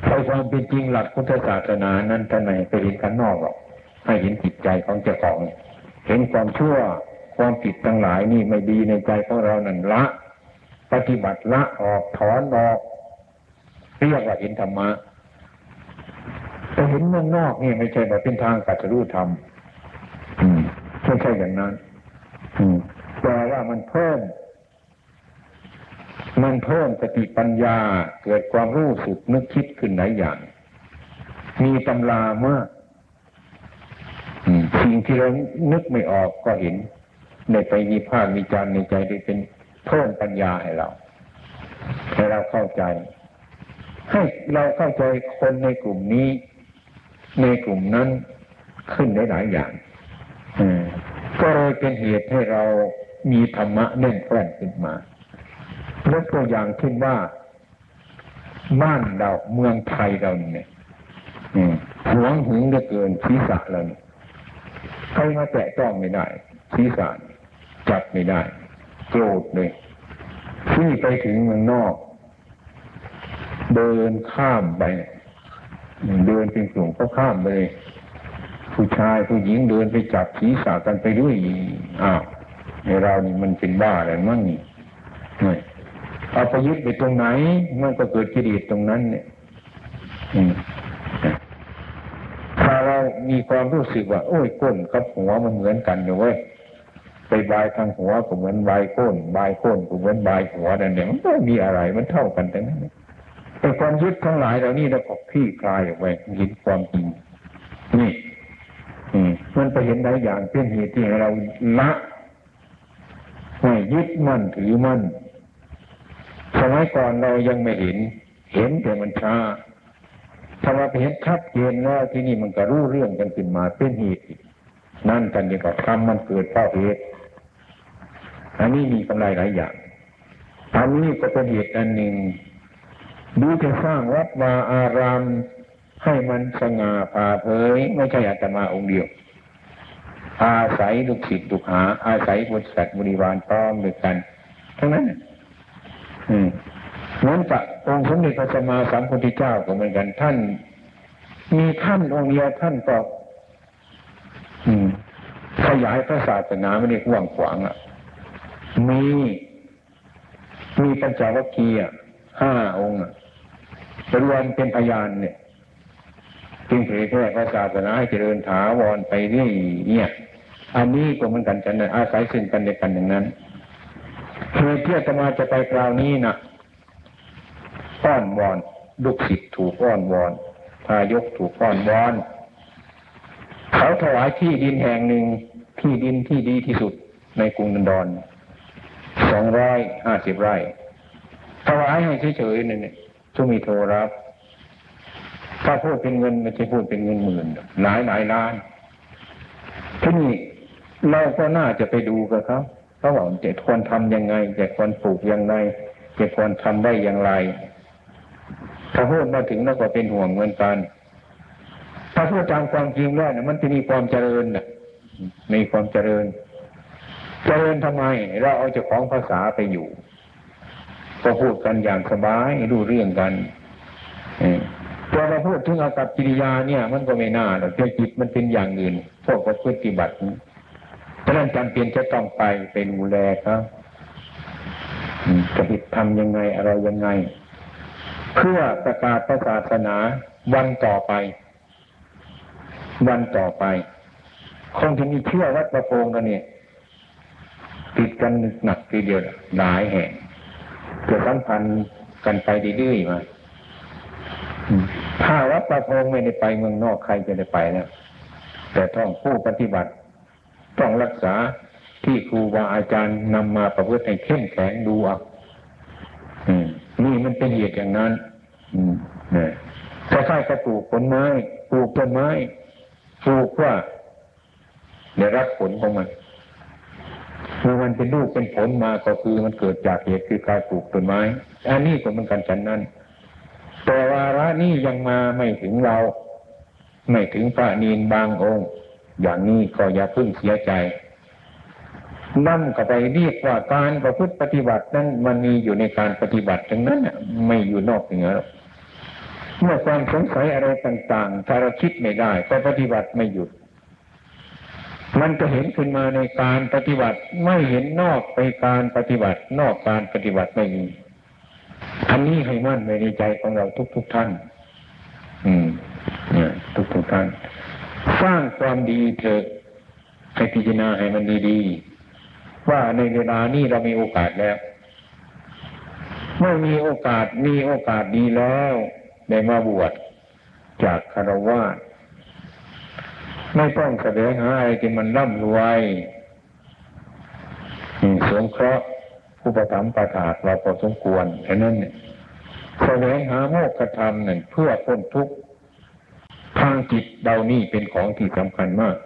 ไปความเป็นจริงหลักพุทธศาสนานั้นท่านไหนไปเห็นกันนอกหรอกให้เห็นจิตใจของเจ้าของ เห็นความชั่วความผิดทั้งหลายนี่ไม่ดีในใจของเรานั่นละ ปฏิบัติละออกถอนออกเรียกว่าเห็นธรรมะแต่เห็นเมืองนอกนี่ไม่ใช่แบบเป็นทางกัจจรู้ธรรม ไม่ใช่อย่างนั้นแต่ว่ามันเพิ่ม มันเพิ่มสติปัญญาเกิดความรู้สึกนึกคิดขึ้นหลายอย่าง มีตำรามากสิ่งที่เรานึกไม่ออกก็เห็น ในไปมีภาคมีจารในใจได้เป็นเพิ่มปัญญาให้เราให้เราเข้าใจ ให้เราเข้าใจคนในกลุ่มนี้ ในกลุ่มนั้นขึ้นได้หลายอย่าง ก็เลยเป็นเหตุให้เรามีธรรมะแน่นแฟ้นขึ้นมายกตัวอย่างขึ้นว่าบ้านเราเมืองไทยเราเนี่ยหวงหึงเหลือเกินศีรษะเราใครมาแตะต้องไม่ได้ศีรษะจับไม่ได้ โกรธเลยที่ไปถึงเมืองนอก เดินข้ามไป เดินเป็นกลุ่มก็ข้ามไปเลย ผู้ชายผู้หญิงเดินไปจับศีรษะกันไปด้วยอ้าวในเรานี่มันเป็นบ้าอะไรมั่งนี่เอาไปยึดไปตรงไหน มันก็เกิดกิเลสตรงนั้น เนี่ยถ้าเรามีความรู้สึกว่า โอ้ยก้นกับหัวมันเหมือนกันเลยเว้ยไปบายทางหัวก็เหมือนบายก้น บายก้นก็เหมือนบายหัวนั่นเนี่ยมันก็มีอะไรมันเท่ากันแต่นั้นแต่ความยึดทั้งหลายเหล่านี้เราก็พี่คลายออกไปเห็นความจริงนี่ มันไปเห็นได้อย่างเป็นเหตุที่เราละไม่ยึดมั่นถือมั่นสมัยก่อนเรายังไม่เห็น เห็นแต่มันช้าถ้าเราไปเห็นชัดเจนแล้วที่นี่มันก็รู้เรื่องกันขึ้นมาเป็นเหตุนั่นกันเดียวกับกรรมมันเกิดเพราะเหตุอันนี้มีกำไรหลายอย่างอันนี้ก็เป็นเหตุอันหนึ่งดูจะสร้างวัดวาอารามให้มันสง่าผ่าเผยไม่ใช่อาตมาองค์เดียว อาศัยลูกศิษย์ลูกหา อาศัยบริษัทบริวารพร้อมด้วยกัน ทั้งนั้นอืมเหมือนกับองค์สมเด็จพระสัมมาสัมพุทธเจ้าก็เหมือนกันท่าน มีท่านองค์เดียวท่านก็อืมขยายพระศาสนาไม่ได้กว้างขวางอะมีมีปัญจวัคคีย์ห้าองค์รวมเป็นพยานเนี่ยจึงเผยแพร่พระศาสนาให้เจริญถาวรไปเรื่อยเนี่ย อันนี้ก็เหมือนกันฉันนะอาศัยซึ่งกันและกันอย่างนั้นเหตุที่อาตมาจะไปคราวนี้นะอ้อนวอนลูกศิษย์ถูกอ้อนวอนทายกถูกอ้อนวอนเขาถวายที่ดินแห่งหนึ่งที่ดินที่ดีที่สุดในกรุงนันดอนสองร้อยห้าสิบไร่ถวายให้เฉยๆเนี่ยทุมีโทรรับ ถ้าพูดเป็นเงินไม่ใช่พูดเป็นเงินหมื่นหลายหลายล้านที่นี่ เราก็น่าจะไปดูกับเขาเขาบอกจะควรทำยังไงจะควรปลูกยังไงจะควรทำได้อย่างไร ถ้าพูดมาถึงแล้วก็เป็นห่วงเหมือนกัน ถ้าพูดตามความจริงแล้วนะมันจะมีความเจริญนะมีความเจริญ เจริญทำไม เราเอาเจ้าของภาษาไปอยู่ ก็พูดกันอย่างสบายรู้เรื่องกันพอเราพูดถึงอากับกิริยาเนี่ย มันก็ไม่น่าหรอกจิตมันเป็นอย่างอื่นพวกปฏิบัติ เพราะนั้นจำเป็นจะต้องไปเป็นดูแลครับจะหิตทำยังไงอะไรยังไง เพื่อประกาศศาสนาวันต่อไป วันต่อไปคงจะมีเชื่อวัดประโพงกันเนี่ยติดกันหนักทีเดียวหลายแห่งเกิดสัมพันธ์กันไปดื้อๆมาถ้าวัดประโพงไม่ได้ไปเมืองนอกใครจะได้ไปนะแต่ต้องผู้ปฏิบัติ ต้องรักษาที่ครูบาอาจารย์นำมาประพฤติให้เข้มแข็งดูอะนี่มันเป็นเหตุอย่างนั้นอืมเนี่ยถ้าใครจะปลูกผลไม้ปลูกต้นไม้ปลูกว่าได้รับผลของมันเมื่อมันเป็นลูกเป็นผลมาก็คือมันเกิดจากเหตุคือการปลูกต้นไม้ อันนี้ก็เหมือนกันฉันนั้น แต่วาระนี้ยังมาไม่ถึงเรา ไม่ถึงพระนีนบางองค์ อย่างนี้ก็อย่าพึ่งเสียใจนั่นก็ไปเรียกว่าการประพฤติปฏิบัตินั้นมันมีอยู่ในการปฏิบัติทั้งนั้นไม่อยู่นอกเหนือเมื่อความสงสัยอะไรต่างๆ ถ้าเราคิดไม่ได้ก็ปฏิบัติไม่หยุด มันจะเห็นขึ้นมาในการปฏิบัติไม่เห็นนอกไปการปฏิบัติ นอกการปฏิบัติไม่มีอันนี้ให้มั่นในใจของเราทุกๆทท่าน อืม เนี่ย ทุกๆทท่าน สร้างความดีเถอะให้พิจารณาให้มันดีๆว่าในเวลานี้เรามีโอกาสแล้วเมื่อมีโอกาสมีโอกาสดีแล้วได้มาบวชจากคารวะไม่ต้องแสดงหาอะไรที่มันร่ำรวยสงเคราะห์ผู้ประทับประทาเราพอสมควรแค่นั้นเนี่ยแสดงหาโมกขธรรมหนึ่งเพื่อพ้นทุกข์ ทางจิตเรานี่เป็นของที่สำคัญมาก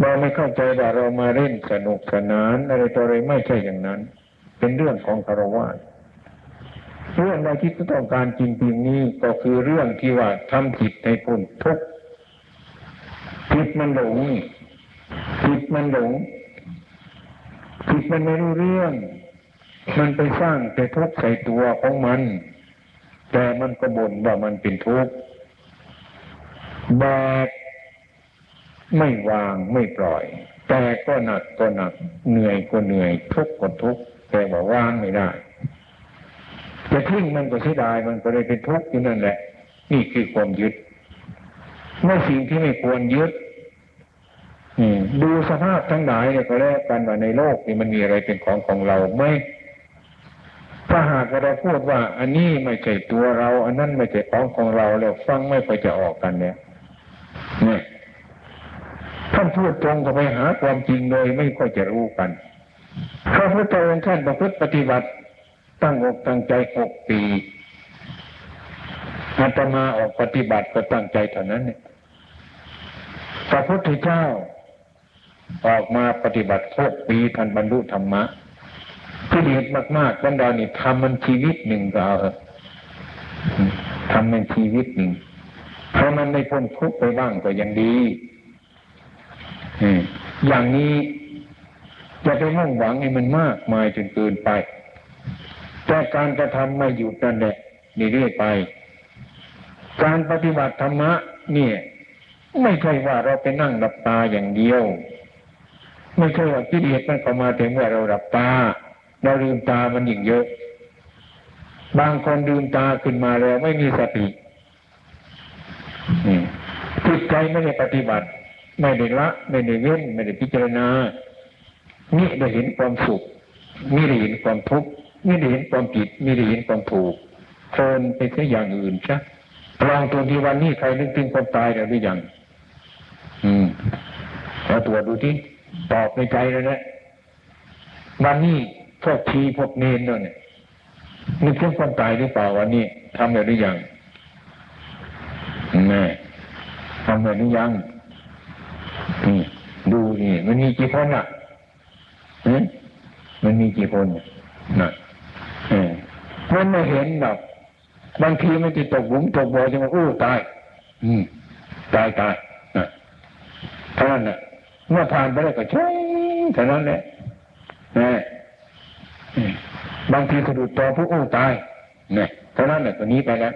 เราไม่เข้าใจว่าเรามาเล่นสนุกสนานอะไรตัวอะไรไม่ใช่อย่างนั้น เป็นเรื่องของคารวะเรื่องเราที่ต้องการจริงๆนี้ก็คือเรื่องที่ว่าทำจิตให้พ้นทุกข์จิตมันหลงจิตมันหลงจิตมันไม่รู้เรื่อง มันไปสร้างแต่ทุกข์ใส่ตัวของมัน แต่มันก็บ่นว่ามันเป็นทุกข์แบกไม่วางไม่ปล่อย แต่ก็หนักก็หนัก เหนื่อยก็เหนื่อย ทุกข์ก็ทุกข์แต่ว่าวางไม่ได้จะทิ้งมันก็เสียดายมันก็เลยเป็นทุกข์อยู่นั่นแหละ นี่คือความยึดเมื่อสิ่งที่ไม่ควรยึดดูสภาพทั้งหลายเนี่ยก็แล้วกันว่าในโลกนี่มันมีอะไรเป็นของของเราไหม ถ้าหากเราพูดว่า อันนี้ไม่ใช่ตัวเรา อันนั้นไม่ใช่ของของเราแล้วฟังไม่ค่อยจะออกกันเนี่ยเนี่ยท่านพูดตรงก็ไปหาความจริงโดยไม่ค่อยจะรู้กันพระพุทธองค์ท่านประพฤติปฏิบัติ ตั้งอกตั้งใจหกปีอาตมาออกปฏิบัติก็ตั้งใจเท่านั้นเนี่ยพระพุทธเจ้าออกมาปฏิบัติหกปีทันบรรลุธรรมะ ที่เด็ดมากๆบรรดานี่ทำมันชีวิตหนึ่งก็เอาทำมันชีวิตหนึ่งถ้าะมันไม่พ้นทุกข์ไปบ้างก็ยังดีอืมอย่างนี้จะไปมุ่งหวังให้มันมากมายจนเกินไป แต่การกระทำไม่หยุดนั่นแหละนี่เรื่อยไป การปฏิบัติธรรมะ เนี่ย ไม่ใช่ว่าเราไปนั่งหลับตาอย่างเดียว ไม่ใช่ว่ากิเลสมันเข้ามาถึงว่าเราหลับตา เราลืมตามันยิ่งเยอะ บางคนลืมตาขึ้นมาแล้วไม่มีสตินี่จิตใจไม่ได้ปฏิบัติ ไม่ได้ละ ไม่ได้เว้น ไม่ได้พิจารณานี่ได้เห็นความสุขนี่ได้เห็นความทุกข์นี่ได้เห็นความผิดนี่ได้เห็นความถูกเพลินไปเสียอย่างอื่นใช่ลองตัวที่วันนี้ใครนึกถึงความตายแล้วหรือยังอืมเราตรวจดูที่ตอบในใจเลยนะวันนี้ พวกชีพวกเนนเนี่ยนึกถึงความตายหรือเปล่าวันนี้ทำแล้วหรือยังแม่ทำแล้วหรือยังนี่ดูนี่มันมีกี่คนอะมันมีกี่คนนะเออมันไม่เห็นหรอกบางทีมันจะตกหลุมตกบ่อจะมาอู้ตาย อืมตายตายนะเท่านั้นนะเมื่อผ่านไปแล้วก็ใช่เท่านั้นแหละ บางทีสะดุดต่อผู้อู้ตายเนี่ยเท่านั้นแหละตัวนี้ไปแล้ว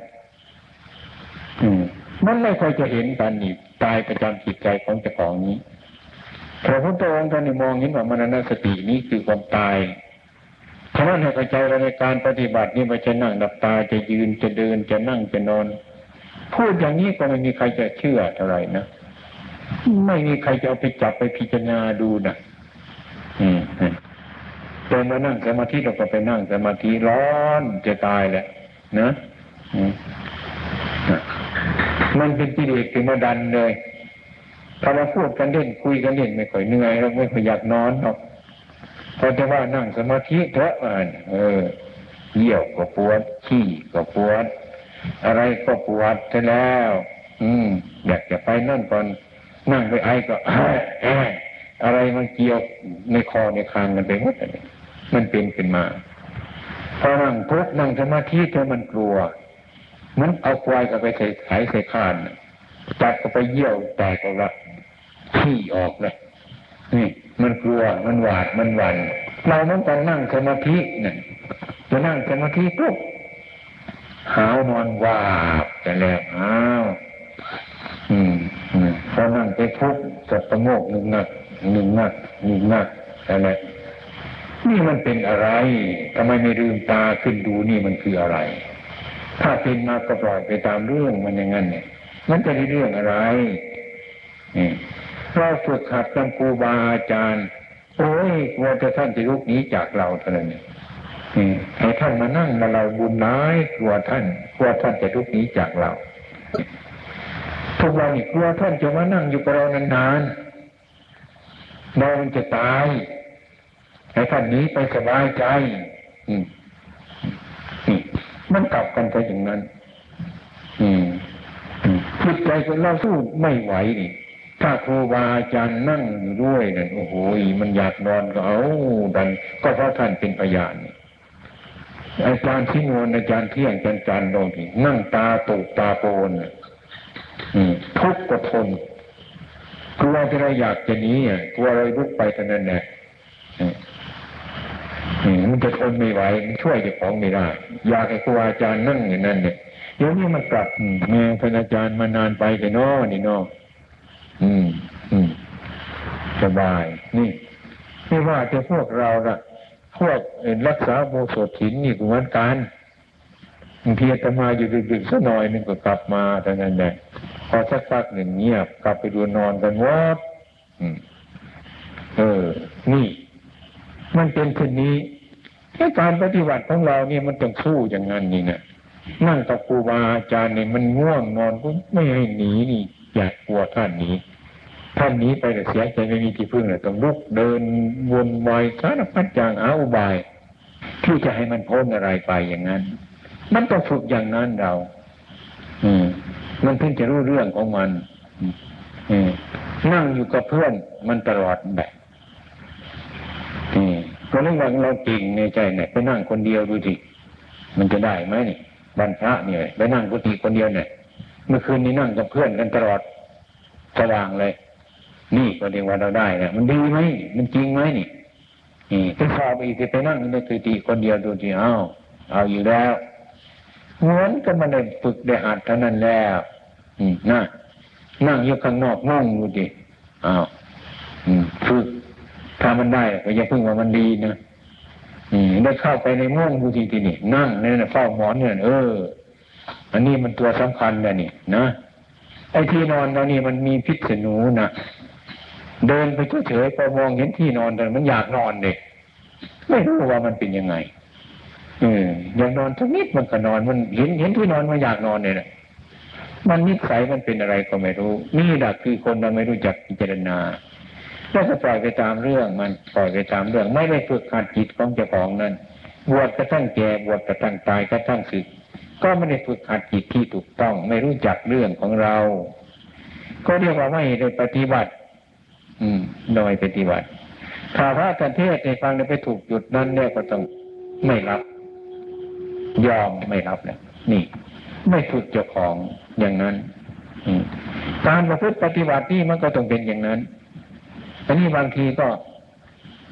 อืมมันไม่ค่อยจะเห็นกันนี่ตายประจำจิตใจของเจ้าของนี้พระพุทธองค์ท่านมองเห็นว่ามรณสตินี้คือความตายฉะนั้นให้เข้าใจเราในการปฏิบัตินี่มันจะนั่งดับตาจะยืนจะเดินจะนั่งจะนอน พูดอย่างนี้ก็ไม่มีใครจะเชื่อเท่าไหร่นะไม่มีใครจะเอาไปจับไปพิจารณาดูนะอืม แต่มานั่งสมาธิเราก็ไปนั่งสมาธิร้อนจะตายแหละนะมันเป็นกิเลสถึงมาดันเลยถ้าเราพูดกันเล่นคุยกันเล่นไม่ค่อยเหนื่อยเราไม่ค่อยอยากนอนหรอกพอจะว่านั่งสมาธิเถอะอ่านเออเยี่ยวก็ปวดขี้ก็ปวด อะไรก็ปวดจะแล้ว อืม อยากจะไปนั่นก่อน นั่งไปไอก็อะไรมันเกี่ยวในคอในคางกันไปหมดเลย มันเป็นขึ้นมาพอนั่งทุกนั่งสมาธิเธอมันกลัว มันเอาควายก็ไปใส่ไขใส่คานจัดก็ไปเยี่ยวแตกออกละขี้ออกเลยนี่มันกลัวมันหวาดมันหวัน่นเราต้องการนั่งสมาธิเนี่ยจะนั่งสมาธิปุ๊บหาวนอนวาบแต่แล้วอ้าวอืมพอนั่งไปทุกจะประโงกหนึ่งนักหนึ่งนักหนึ่งนักอะไร นี่มันเป็นอะไรทำไมไม่ลืมตาขึ้นดูนี่มันคืออะไร ถ้าเป็นมาก็ปล่อยไปตามเรื่องมันอย่างนั้นเนี่ย มันจะได้เรื่องอะไรนี่เราฝึกหัดกับครูบาอาจารย์ โอ้ยกลัวจะท่านจะลุกหนีจากเราเท่านั้นเนี่ยให้ท่านมานั่งมาเราบุญน้ายกลัวท่านกลัวท่านจะลุกหนีจากเราทุกวันนี้กลัวท่านจะมานั่งอยู่กับเรานานๆเรามันจะตาย ให้ท่านนี้ไปสบายใจมันกลับกันไปอย่างนั้นอืมจิตใจของเราสู้ไม่ไหวนี่ถ้าครูบาอาจารย์นั่งอยู่ด้วยนั่นโอ้โหมันอยากนอนก็เอาดันก็เพราะท่านเป็นพยานอาจารย์ที่งวนอาจารย์เที่ยงอาจารย์จันลงที่นั่งตาตูตาโปนทุกข์ก็ทนกลัวที่เราอยากจะหนีอะกลัวเราลุกไปเท่านั้นแหละ มันจะทนไม่ไหวช่วยเจ้าของไม่ได้ อยากให้ครูอาจารย์นั่งอย่างนั้นเนี่ยเดี๋ยวนี้มันกลับแม่ท่านอาจารย์มานานไปแต่นอนี่นออืม อืมสบาย นี่ไม่ว่าจะพวกเราละพวกรักษาโบสถถินนี่เหมือนกันบางทีจะมาอยู่ดึกๆสักหน่อยนึงก็กลับมาแต่นั้นแหละพอสักพักหนึ่งเงียบกลับไปดูนอนกันวัดเออ นี่ มันเป็นคนนี้ แค่การปฏิบัติของเราเนี่ยมันต้องสู้อย่างนั้นนี่นะนั่งกับครูบาอาจารย์เนี่ยมันง่วงนอนก็ไม่ให้หนีนี่อยากกลัวท่านนี้ท่านนี้ไปแต่เสียใจไม่มีที่พึ่งเลยต้องลุกเดินวนวายสารพัดอย่างอาอุบาย ที่จะให้มันพ้นอะไรไปอย่างนั้น มันต้องฝึกอย่างนั้นเรา อืม มันเพิ่งจะรู้เรื่องของมัน อืมนั่งอยู่กับเพื่อนมันตลอดแบบ นี่ก็เรื่องว่าเราเก่งในใจเนี่ยไปนั่งคนเดียวดูสิมันจะได้ไหมนี่บรรพระเนี่ยไปนั่งกุฏิคนเดียวเนี่ยเมื่อคืนนี้นั่งกับเพื่อนกันตลอดสว่างเลย นี่ก็เรียกว่าเราได้เนี่ยมันดีไหมมันจริงไหมนี่นี่ไปสอบอีกไปนั่งในกุฏิคนเดียวดูสิอ้าวเอาอยู่แล้วเหมือนกันมันได้ฝึกได้หัดเท่านั้นแล้วอืมน่ะนั่งอยู่ข้างนอกนั่งดูดิอ้าวฝึก ถ้ามันได้ก็อย่าเพิ่งว่ามันดีนะอืมได้เข้าไปในม่วงดูทีทีนี่นั่งเนี่ยเฝ้าหมอนเนี่ยเออ อันนี้มันตัวสำคัญนะนี่นะไอ้ที่นอนเรานี่มันมีพิษหนูนะเดินไปเฉยๆพอมองเห็นที่นอนแต่มันอยากนอนเด็กไม่รู้ว่ามันเป็นยังไงเอออยากนอนสักนิดมันก็นอนมันเห็นเห็นที่นอนมันอยากนอนเนี่ยนะมันนิสัยมันเป็นอะไรก็ไม่รู้ นี่แหละคือคนเราไม่รู้จักพิจารณา แล้วก็ปล่อยไปตามเรื่องมันปล่อยไปตามเรื่อง ไม่ได้ฝึกขัดจิตของเจ้าของนั้นบวชกระทั่งแก่บวชกระทั่งตายกระทั่งสึก ก็ไม่ได้ฝึกขัดจิตที่ถูกต้อง ไม่รู้จักเรื่องของเรา ก็เรียกว่าไม่ได้ปฏิบัติ อืมโดยปฏิบัติถ้าพระกันเทศในฟังไปถูกจุดนั้นเนี่ยก็ต้องไม่รับ ยอมไม่รับแล้วนี่ ไม่ฝึกเจ้าของอย่างนั้นการประพฤติปฏิบัตินี่มันก็ต้องเป็นอย่างนั้น อันนี้บางทีก็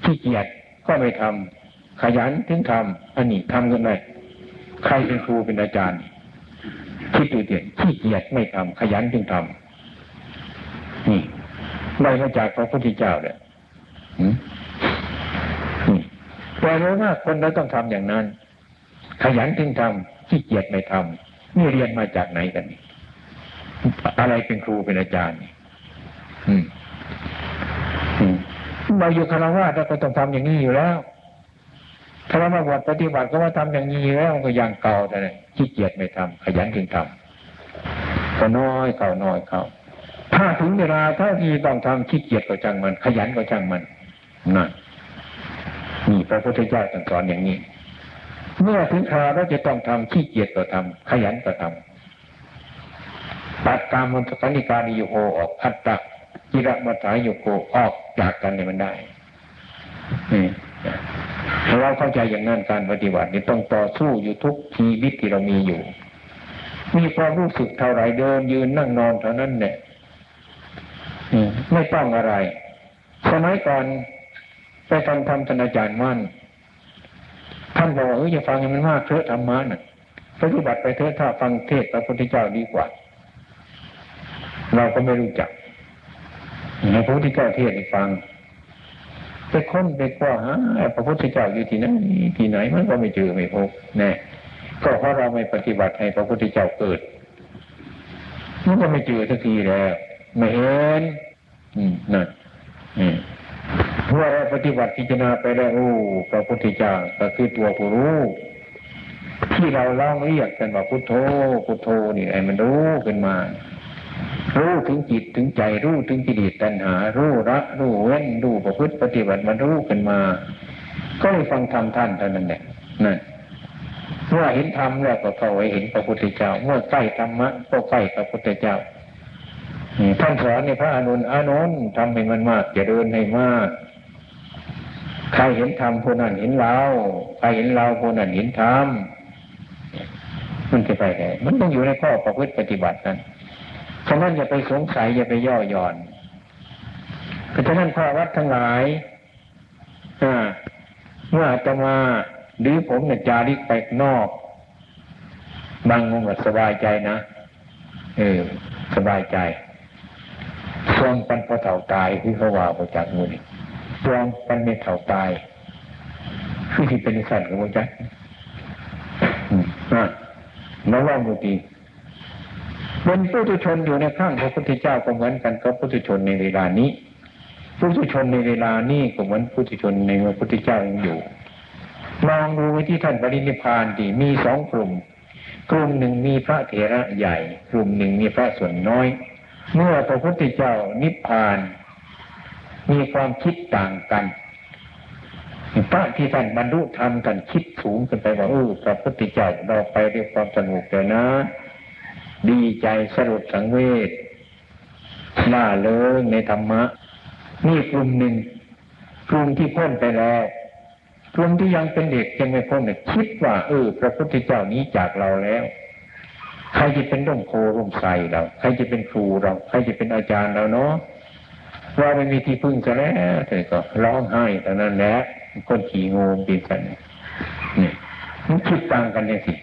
ขี้เกียจก็ไม่ทำขยันถึงทำอันนี้ทำกันไหมใครเป็นครูเป็นอาจารย์คิดดูเดียขี้เกียจไม่ทำขยันจึงทำนี่ได้มาจากพระพุทธเจ้าเลยแต่รู้ว่าคนเราต้องทำอย่างนั้น ขยันจึงทำขี้เกียจไม่ทำนี่เรียนมาจากไหนกัน อะไรเป็นครูเป็นอาจารย์ อืม มเราอยู่คารวะเราก็ต้องทำอย่างนี้อยู่แล้วถ้าเรามาบวชปฏิบัติก็ว่าทำอย่างนี้แล้วก็ยังเก่าแต่ขี้เกียจไม่ทำขยันจึงทำก็น้อยเก่าน้อยเก่าถ้าถึงเวลาถ้าที่ต้องทำขี้เกียจก็จังมัน ขยันก็จังมันนั่นนี่พระพุทธเจ้าสอนอย่างนี้ เมื่อถึงคราวเราจะต้องทำขี้เกียจก็ทำขยันก็ทำตัดกรรมมันสนิการิโยโหออกอัตตะ กิรมัฐายโยโกออกจากกันเนี่ยมันได้นี่เราเข้าใจอย่างนั้นการปฏิบัตินี่ต้องต่อสู้อยู่ทุกชีวิตที่เรามีอยู่ มีความรู้สึกเท่าไรเดินยืนนั่งนอนเท่านั้นเนี่ยไม่ต้องอะไร สมัยก่อนไปทำธรรมธนอาจารย์มั่นท่านบอกว่าเอออย่าฟังมันมากเถอะธรรมะน่ะปฏิบัติไปเถอะถ้าฟังเทศพระพุทธเจ้าดีกว่า เราก็ไม่รู้จัก ในพระพุทธเจ้าเทศให้ฟังไปค้นไปกว่าฮะพระพุทธเจ้าอยู่ที่ไหนที่ไหนมันก็ไม่เจอไม่พบแน่ก็เพราะเราไม่ปฏิบัติให้พระพุทธเจ้าเกิดมันก็ไม่เจอสักทีแล้วไม่เห็นอืมนั่นเมื่อเราปฏิบัติพิจารณาไปแล้วโอ้พระพุทธเจ้าก็คือตัวผู้รู้ที่เราเล่าเรียกกันว่าพุทโธพุทโธนี่ไอ้มันรู้ขึ้นมา รู้ถึงจิตถึงใจรู้ถึงกิเลสตัณหา รู้ละรู้เว้นรู้ประพฤติปฏิบัติมันรู้ขึ้นมา ก็เลยฟังธรรมท่านเท่านั้นแหละนั่นเมื่อเห็นธรรมแล้วก็เข้าไปเห็นพระพุทธเจ้า เมื่อใกล้ธรรมะก็ใกล้พระพุทธเจ้าท่านสอนในพระอนุนอานนท์ทำให้มันมากจะเดินให้มากใครเห็นธรรมผู้นั้นเห็นเราใครเห็นเราผู้นั้นเห็นธรรมมันจะไปไหนมันต้องอยู่ในข้อประพฤติปฏิบัตินั้น ฉะนั้นอย่าไปสงสัยอย่าไปย่อหย่อนเพราะฉะนั้นพระวัดทั้งหลายเมื่ออาตมาหรือผมเนี่ยจาริกไปนอก บางมุมก็สบายใจนะเออสบายใจช่วงปันพอเถ่าตายที่เขาว่าประจากมือนี่ช่วงปันไม่เถ่าตายคือที่เป็นสัตว์ของมันจ้ะอ่าแล้วว่ามุตี เป็นผู้ทุชนอยู่ในข้างพระพุทธเจ้าก็เหมือนกันกับผู้ทุชนในเวลานี้ผู้ทุชนในเวลานี้ก็เหมือนผู้ทุชนในพระพุทธเจ้ายังอยู่ลองดูไว้ที่ท่านปรินิพานดีมีสองกลุ่ม กลุ่มหนึ่งมีพระเถระใหญ่ กลุ่มหนึ่งมีพระส่วนน้อย เมื่อพระพุทธเจ้านิพพาน มีความคิดต่างกันพระที่ท่านบรรลุธรรมท่านคิดสูงขึ้นไปว่าเออพระพุทธเจ้าเราไปด้วยความสงบเลยนะ ดีใจสรุปสังเวชล่าเริงในธรรมะ นี่กลุ่มหนึ่งกลุ่มที่พ้นไปแล้วกลุ่มที่ยังเป็นเด็กยังไม่พ้นเนี่ยคิดว่าเออพระพุทธเจ้านี้จากเราแล้ว ใครจะเป็นร่มโพร่มใสเรา ใครจะเป็นครูเรา ใครจะเป็นอาจารย์เราเนาะเราไม่มีที่พึ่งซะแล้วเธอก็ร้องไห้ตอนนั้นแหละคนขี่งูปีกันนี่มันคิดต่างกันเนี่ยสิ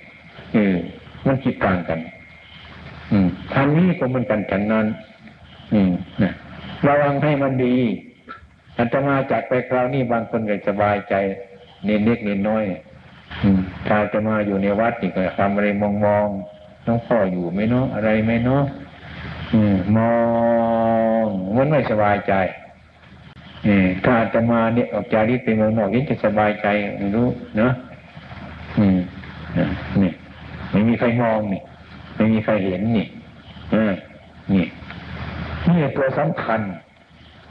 เออมันคิดต่างกัน อืมทางนี้ก็เหมือนกันฉันนั้นอืมนะระวังให้มันดีอาตมาจากไปคราวนี้บางคนก็สบายใจเน้นเล็กเน้นน้อยถ้าจะมาอยู่ในวัดนี่ก็ทำอะไรมองมองน้องพ่ออยู่ไหมเนาะอะไรไหมเนาะมองมันไม่สบายใจถ้าจะมาเนี่ยออกจากนี้ไปเมืองนอกยิ่งจะสบายใจไม่รู้เนาะนี่ไม่มีใครมองนี่ ไม่มีใครเห็นนี่อ่านี่นี่ตัวสำคัญ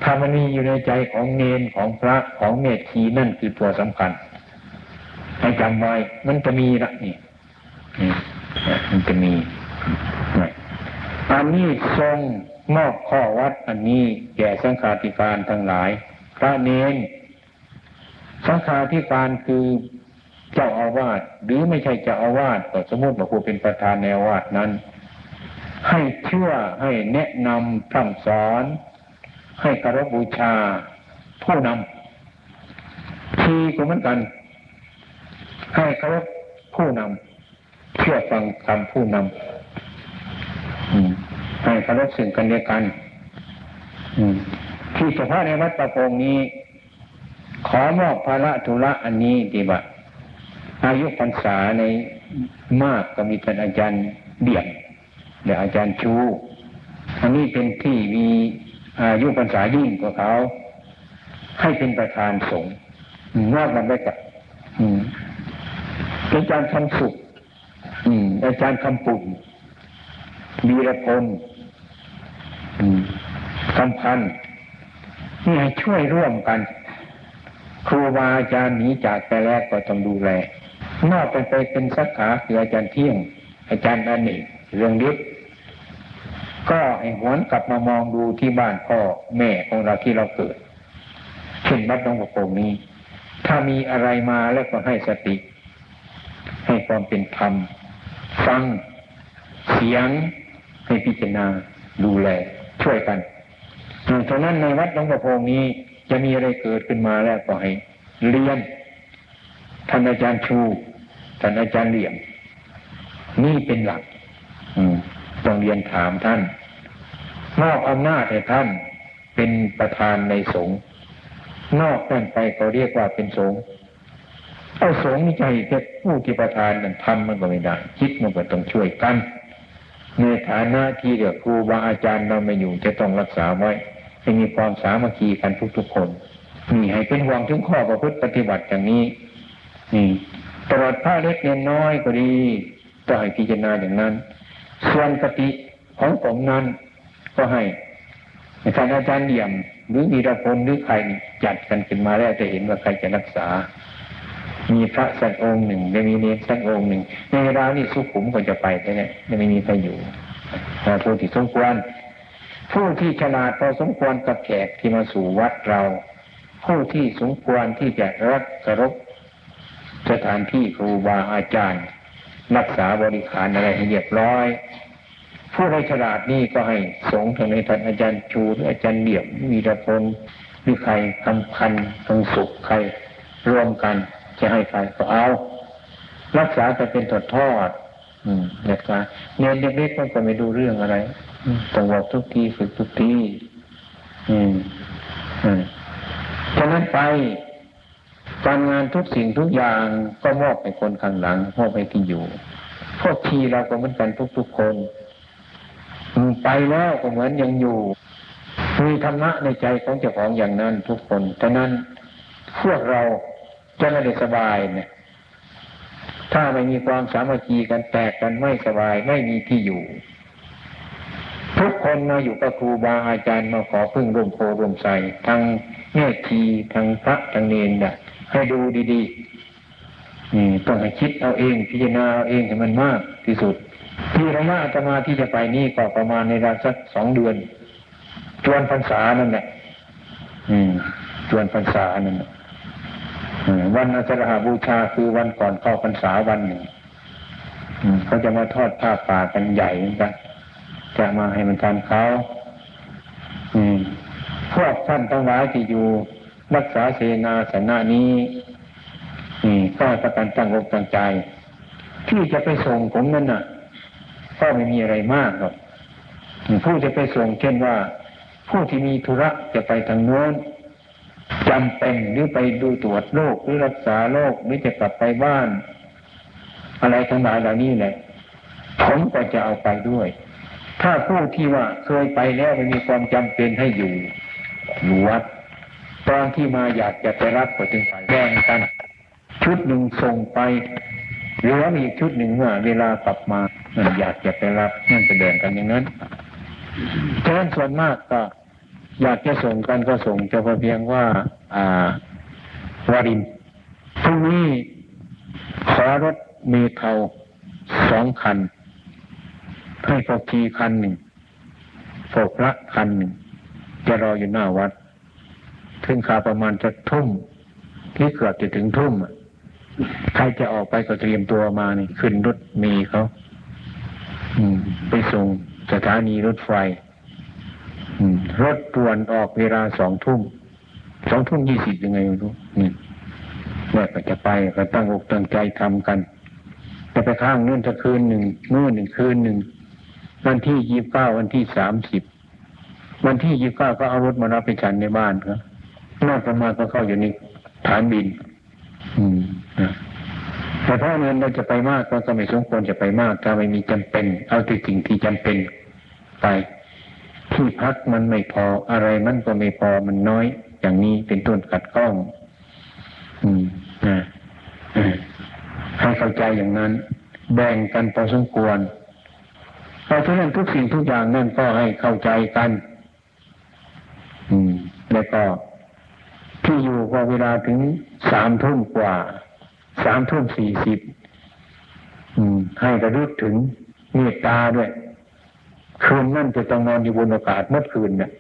ถ้ามันมีอยู่ในใจของเนนของพระของเมธทีนั่นคือตัวสำคัญให้จำไว้มันจะมีละนี่มันจะมีอันนี้ทรงมอบข้อวัดอันนี้แก่สังฆาธิการทั้งหลาย พระเนนสังฆาธิการคือ เจ้าอาวาสหรือไม่ใช่เจ้าอาวาสก็สมมติว่าผู้เป็นประธานในวาสนั้น ให้เชื่อให้แนะนำพร่ำสอน ให้กรบบูชาผู้นำทีก็เหมือนกัน ให้คารพผู้นำเชื่อฟังคำผู้นำให้คารพสิ่งกันเดียกันที่เฉพาะในวัดประโปงนี้ ขอมอบภาระธุระอันนี้ดีบ่า อายุพรรษาในมากก็มีท่านอาจารย์เบี่ยงและอาจารย์ชูอันนี้เป็นที่มีอายุพรรษายิ่งกว่าเขา ให้เป็นประธานสงฆ์นอกกันได้กับอาจารย์คำสุขอาจารย์คำปุ่นมีระพลคำพันนี่ให้ช่วยร่วมกัน ครูบาอาจารย์หนีจากไปแล้วก็ต้องดูแล นอกไปไปเป็นสักขาคืออาจารย์เที่ยง อาจารย์อเนกเรื่องฤทธิ์ก็ให้หวนกลับมามองดูที่บ้านพ่อแม่ของเราที่เราเกิดเช่นวัดน้องกระโปรงนี้ ถ้ามีอะไรมาแล้วก็ให้สติ ให้ความเป็นธรรม ฟัง เสียง ให้พิจารณาดูแล ช่วยกันฉะนั้นในวัดน้องกระโปรงนี้ จะมีอะไรเกิดขึ้นมาแล้วก็ให้เรียนท่านอาจารย์ชู ท่านอาจารย์เหลี่ยม นี่เป็นหลักต้องเรียนถามท่านมอบอำนาจให้ท่านเป็นประธานในสงฆ์นอกนั้นไปเขาเรียกว่าเป็นสงฆ์เอาสงฆ์นี่ใจแค่ผู้ที่ประธานนั้นทำมันก็ไม่ได้คิดมันก็ต้องช่วยกัน ในฐานะที่เดียวครูบาอาจารย์เราไม่อยู่จะต้องรักษาไว้ให้มีความสามัคคีกันทุกๆคนนี่ให้เป็นห่วงถึงข้อประพฤติปฏิบัติอย่างนี้นี่ ตลอดผ้าเล็กเน้นน้อยก็ดีต้องให้พิจารณาอย่างนั้น ส่วนปฏิของผมนั้น ก็ให้ท่านอาจารย์เดี่ยม หรือวีรพลหรือใครจัดกันขึ้นมาแล้วจะเห็นว่าใครจะรักษา มีพระสักองค์หนึ่งไม่มีเนรสักองค์หนึ่งในเวลานี้สุขุมก็จะไปแต่เนี่ยไม่มีใครอยู่ผู้ที่สมควรผู้ที่ฉลาดพอสมควรกับแขกที่มาสู่วัดเรา ผู้ที่สมควรที่จะรักเคารพ สถานที่ครูบาอาจารย์ รักษาบริการอะไรให้เรียบร้อย ผู้ใดฉลาดนี่ก็ให้สงฆ์ทางในท่านอาจารย์ชูหรืออาจารย์เดี่ยมมีระพลหรือใครคำพันทางสุขใครร่วมกัน จะให้ใครก็เอา รักษาไปเป็นทอดทอดอืมรักษาเนเล็กๆมันก็ไม่ดูเรื่องอะไรต้องบอกทุกทีฝึกทุกทีอืมอืมฉะนั้นไป การงานทุกสิ่งทุกอย่างก็มอบให้คนข้างหลังมอบให้ที่อยู่พวกทีเราก็เหมือนกันทุกๆคนไปแล้วก็เหมือนยังอยู่ มีธรรมะในใจของเจ้าของอย่างนั้นทุกคนฉะนั้นพวกเราจะไม่ได้สบายเนี่ยถ้าไม่มีความสามัคคีกันแตกกันไม่สบายไม่มีที่อยู่ ทุกคนมาอยู่กับครูบาอาจารย์มาขอพึ่งร่มโพร่มใสทั้งแม่ทีทั้งพระทั้งเนรเนี่ย ให้ดูดีๆต้องให้คิดเอาเอง พิจารณาเอาเองให้มันมากที่สุดที่ระยะอาตมาที่จะไปนี่ก็ประมาณในราสักสองเดือนจวนพรรษานั่นแหละอืมจวนพรรษานั่นน่ะอืมวันอาสาฬหบูชาคือวันก่อนเข้าพรรษาวันหนึ่งเขาจะมาทอดผ้าป่ากันใหญ่เหมือนกันจะมาให้มันทานเขาพวกท่านทั้งหลายที่อยู่ รักษาเสนาสนะนี้ก็ประกันตั้งอกตั้งใจ ที่จะไปส่งผมนั่นน่ะ ก็ไม่มีอะไรมากหรอกผู้จะไปส่งเช่นว่า ผู้ที่มีธุระจะไปทางโน้นจำเป็นหรือไปดูตรวจโรคหรือรักษาโรคหรือจะกลับไปบ้าน อะไรทั้งหลายเหล่านี้แหละผมก็จะเอาไปด้วย ถ้าผู้ที่ว่าเคยไปแล้วไม่มีความจำเป็นให้อยู่อยู่วัด ตอนที่มาอยากจะไปรับก็จึงไปแบ่งกัน ชุดหนึ่งส่งไปหลืออีชุดหนึ่งว่าเวลากลับมาอยากจะไปรับนั่นจะแบ่งกันอย่างนั้นฉะนั้นส่วนมากก็ อยากจะส่งกันก็ส่งเฉพาะเพียงว่า อ่าวารินพรุ่งนี้ขอรถเมเทาสองคัน ให้พกทีคันหนึ่งพกพระคันหนึ่งจะรออยู่หน้าวัด ถึงขาประมาณจะทุ่มที่เกือบจะถึงทุ่มใครจะออกไปก็เตรียมตัวมานี่ขึ้นรถมีเขาไปส่งสถานีรถไฟรถด่วนออกเวลาสองทุ่มสองทุ่มยี่สิบยังไงไม่รู้นี่แม่ก็จะไปก็ตั้งอกตั้งใจทำกันจะไปข้างนู่นจะคืนหนึ่งนู่นหนึ่งคืนหนึ่งวันที่ยี่สิบเก้าวันที่สามสิบวันที่ยี่สิบเก้าก็เอารถมารับไปฉันในบ้านครับ นอกประมาณก็เข้าอยู่ในฐานบิน อืมนะแต่ถ้าเงินเราจะไปมากก็ไม่สมควรจะไปมากถ้าไม่มีจำเป็น เอาแต่สิ่งที่จำเป็นไป ที่พักมันไม่พออะไรมันก็ไม่พอมันน้อย อย่างนี้เป็นต้นขัดข้อง อืมนะอ่าให้เข้าใจอย่างนั้น แบ่งกันพอสมควรเพราะฉะนั้นทุกสิ่งทุกอย่างนั่นก็ให้เข้าใจกัน อืม แล้วก็ ที่อยู่ก็เวลาถึงสามทุ่มกว่าสามทุ่มสี่สิบให้กระลึกถึงเมตตาด้วย คืนนั่นจะต้องนอนอยู่บนอากาศเมื่อคืนเนี่ย